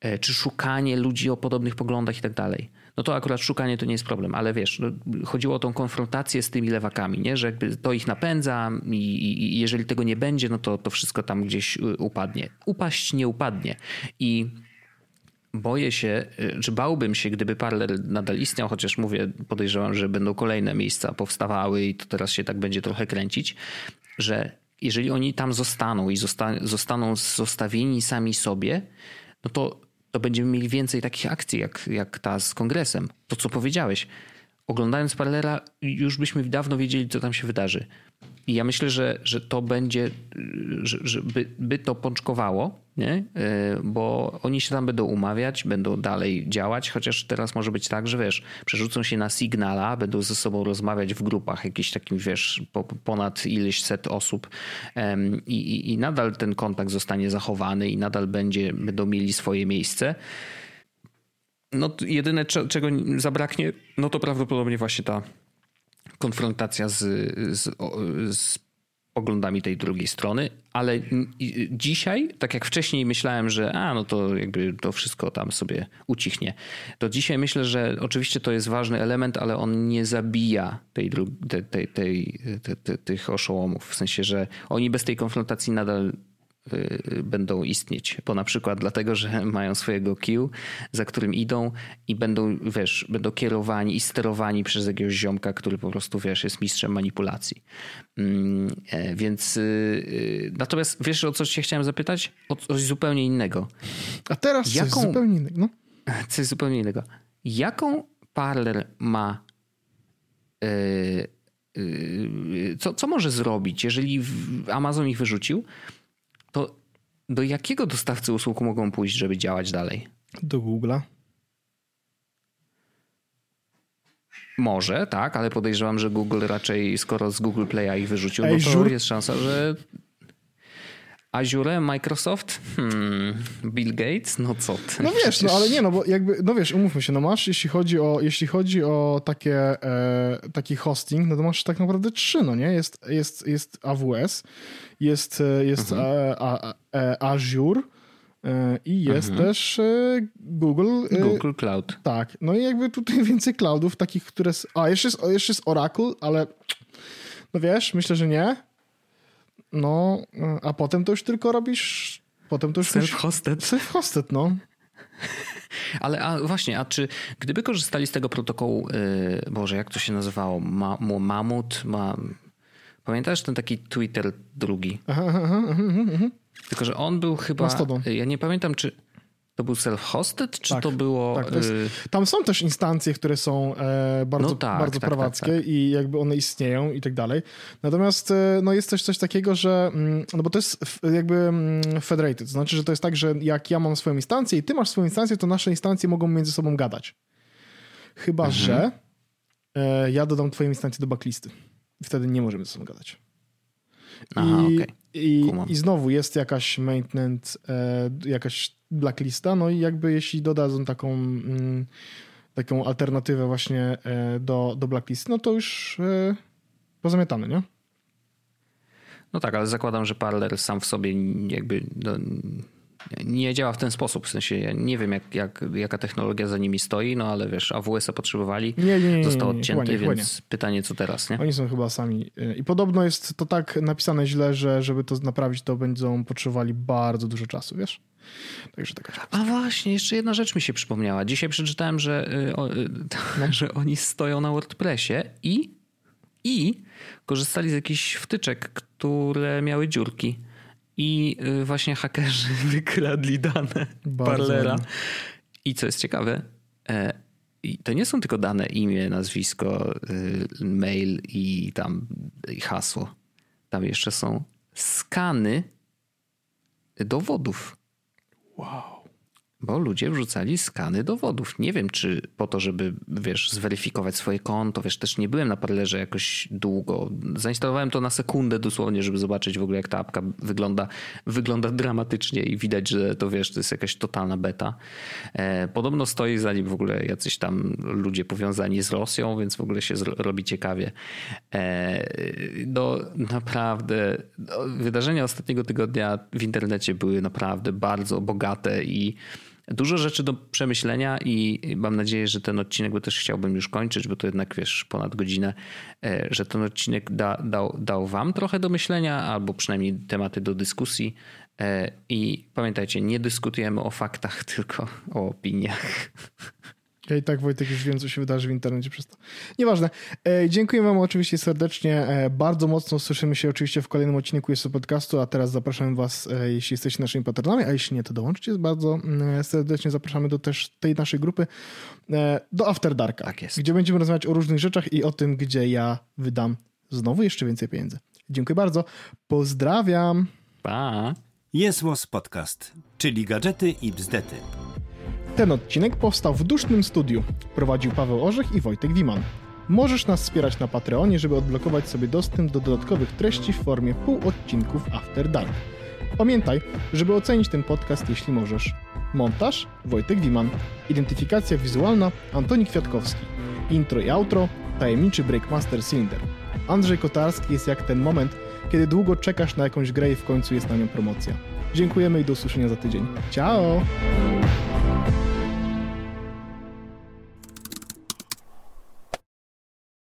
E, czy szukanie ludzi o podobnych poglądach i tak dalej. No to akurat szukanie to nie jest problem, ale wiesz, no, chodziło o tą konfrontację z tymi lewakami, nie? że jakby to ich napędza i, i jeżeli tego nie będzie, no to to wszystko tam gdzieś y, upadnie. Upaść nie upadnie. I boję się, y, czy bałbym się, gdyby parler nadal istniał, chociaż mówię, podejrzewam, że będą kolejne miejsca powstawały i to teraz się tak będzie trochę kręcić, że jeżeli oni tam zostaną i zosta zostaną zostawieni sami sobie, no to, to będziemy mieli więcej takich akcji jak, jak ta z kongresem. To, co powiedziałeś. Oglądając parlera, już byśmy dawno wiedzieli, co tam się wydarzy. I ja myślę, że, że to będzie, że, że by, by to pączkowało, nie? E, bo oni się tam będą umawiać, będą dalej działać, chociaż teraz może być tak, że wiesz, przerzucą się na Signala, będą ze sobą rozmawiać w grupach, jakieś takim, wiesz, ponad ileś set osób i, i, i nadal ten kontakt zostanie zachowany i nadal będzie, będą mieli swoje miejsce. No jedyne, czego zabraknie, no to prawdopodobnie właśnie ta konfrontacja z, z, z poglądami tej drugiej strony, ale dzisiaj, tak jak wcześniej myślałem, że a, no to jakby to wszystko tam sobie ucichnie, to dzisiaj myślę, że oczywiście to jest ważny element, ale on nie zabija tej, tej, tej, tej, tych oszołomów. W sensie, że oni bez tej konfrontacji nadal będą istnieć, bo na przykład dlatego, że *laughs* mają swojego queue, za którym idą i będą, wiesz, będą kierowani i sterowani przez jakiegoś ziomka, który po prostu, wiesz, jest mistrzem manipulacji. Mm, e, więc y, y, natomiast wiesz, o co się chciałem zapytać? O coś zupełnie innego. A teraz Jaką, coś zupełnie innego. No. *laughs* Coś zupełnie innego. Jaką parler ma co, co może zrobić, jeżeli Amazon ich wyrzucił, to do jakiego dostawcy usług mogą pójść, żeby działać dalej? Do Google'a. Może, tak, ale podejrzewam, że Google raczej, skoro z Google Play'a ich wyrzucił, Ej, no to jest szansa, że Azure, Microsoft, hmm, Bill Gates, no co ty? No wiesz, Przecież... no ale nie, no bo jakby, no wiesz, umówmy się, no masz, jeśli chodzi o, jeśli chodzi o takie, e, taki hosting, no to masz tak naprawdę trzy, no nie? Jest, jest, jest AWS, jest, e, jest mhm. a, a, a, e, Azure e, i jest mhm. też Google. Google Cloud. Tak, no i jakby tutaj *laughs* więcej cloudów takich, które... A, jeszcze jest, jeszcze jest Oracle, ale no wiesz, myślę, że nie. No, a potem to już tylko robisz... Potem to już... Self-hosted. Self-hosted, no. *laughs* Ale a właśnie, a czy gdyby korzystali z tego protokołu, yy, Boże, jak to się nazywało? Ma, mamut? Ma, Pamiętasz ten taki Twitter drugi? Aha, aha, aha, Tylko, że on był chyba. Mastodon. Ja nie pamiętam, czy. To był self-hosted, czy tak, to było. Tak, to jest, y, tam są też instancje, które są e, bardzo, no tak, bardzo tak, prawackie tak, tak. i jakby one istnieją i tak dalej. Natomiast e, no jest też coś takiego, że. Mm, no bo to jest jakby mm, federated. To znaczy, że to jest tak, że jak ja mam swoją instancję i ty masz swoją instancję, to nasze instancje mogą między sobą gadać. Chyba, mhm. że e, ja dodam twoją instancję do backlisty. Wtedy nie możemy ze sobą gadać. Aha, I, okay. i, I, znowu jest jakaś maintenance, e, jakaś blacklista, no i jakby jeśli dodadzą taką, mm, taką alternatywę właśnie e, do, do blacklisty, no to już e, pozamiatane, nie? No tak, ale zakładam, że Parler sam w sobie jakby no, nie działa w ten sposób. W sensie ja nie wiem, jak, jak, jaka technologia za nimi stoi, no ale wiesz, AWS-a potrzebowali, Nie, nie, nie, został nie, nie. odcięty, nie, więc pytanie, co teraz, nie? Oni są chyba sami. y, I podobno jest to tak napisane źle, że żeby to naprawić, to będą potrzebowali bardzo dużo czasu, wiesz? Także taka A właśnie, jeszcze jedna rzecz mi się przypomniała. Dzisiaj przeczytałem, że, y, o, y, *laughs* że oni stoją na WordPressie i, i korzystali z jakichś wtyczek, które miały dziurki. I y, właśnie hakerzy *laughs* wykradli dane Bardzo Parlera. I co jest ciekawe, e, i to nie są tylko dane imię, nazwisko, mail i tam i hasło. Tam jeszcze są skany dowodów. Wow. Bo ludzie wrzucali skany dowodów. Nie wiem, czy po to, żeby, wiesz, zweryfikować swoje konto. Wiesz, też nie byłem na parlerze jakoś długo. Zainstalowałem to na sekundę dosłownie, żeby zobaczyć w ogóle, jak ta apka wygląda. Wygląda dramatycznie i widać, że to, wiesz, to jest jakaś totalna beta. E, podobno stoi za nim w ogóle jacyś tam ludzie powiązani z Rosją, więc w ogóle się robi ciekawie. E, no, naprawdę, no, wydarzenia ostatniego tygodnia w internecie były naprawdę bardzo bogate i Dużo rzeczy do przemyślenia i mam nadzieję, że ten odcinek, bo też chciałbym już kończyć, bo to jednak wiesz, ponad godzinę, e, że ten odcinek da, dał, dał wam trochę do myślenia, albo przynajmniej tematy do dyskusji. E, I pamiętajcie, nie dyskutujemy o faktach, *laughs* tylko o opiniach. Ja i tak Wojtek już wiem, co się wydarzy w internecie przez to. Nieważne. E, dziękuję wam oczywiście serdecznie. E, bardzo mocno słyszymy się oczywiście w kolejnym odcinku jest podcastu, a teraz zapraszam was, e, jeśli jesteście naszymi patronami, a jeśli nie, to dołączcie. Bardzo mm, serdecznie zapraszamy do też tej naszej grupy e, do After Darka, Tak jest. gdzie będziemy rozmawiać o różnych rzeczach i o tym, gdzie ja wydam znowu jeszcze więcej pieniędzy. Dziękuję bardzo. Pozdrawiam. Pa! Jest Podcast, czyli gadżety i bzdety. Ten odcinek powstał w dusznym studiu. Prowadził Paweł Orzech i Wojtek Wiman. Możesz nas wspierać na Patreonie, żeby odblokować sobie dostęp do dodatkowych treści w formie półodcinków After Dark. Pamiętaj, żeby ocenić ten podcast, jeśli możesz. Montaż Wojtek Wiman. Identyfikacja wizualna Antoni Kwiatkowski. Intro i outro tajemniczy Breakmaster Cylinder. Andrzej Kotarski jest jak ten moment, kiedy długo czekasz na jakąś grę i w końcu jest na nią promocja. Dziękujemy i do usłyszenia za tydzień. Ciao!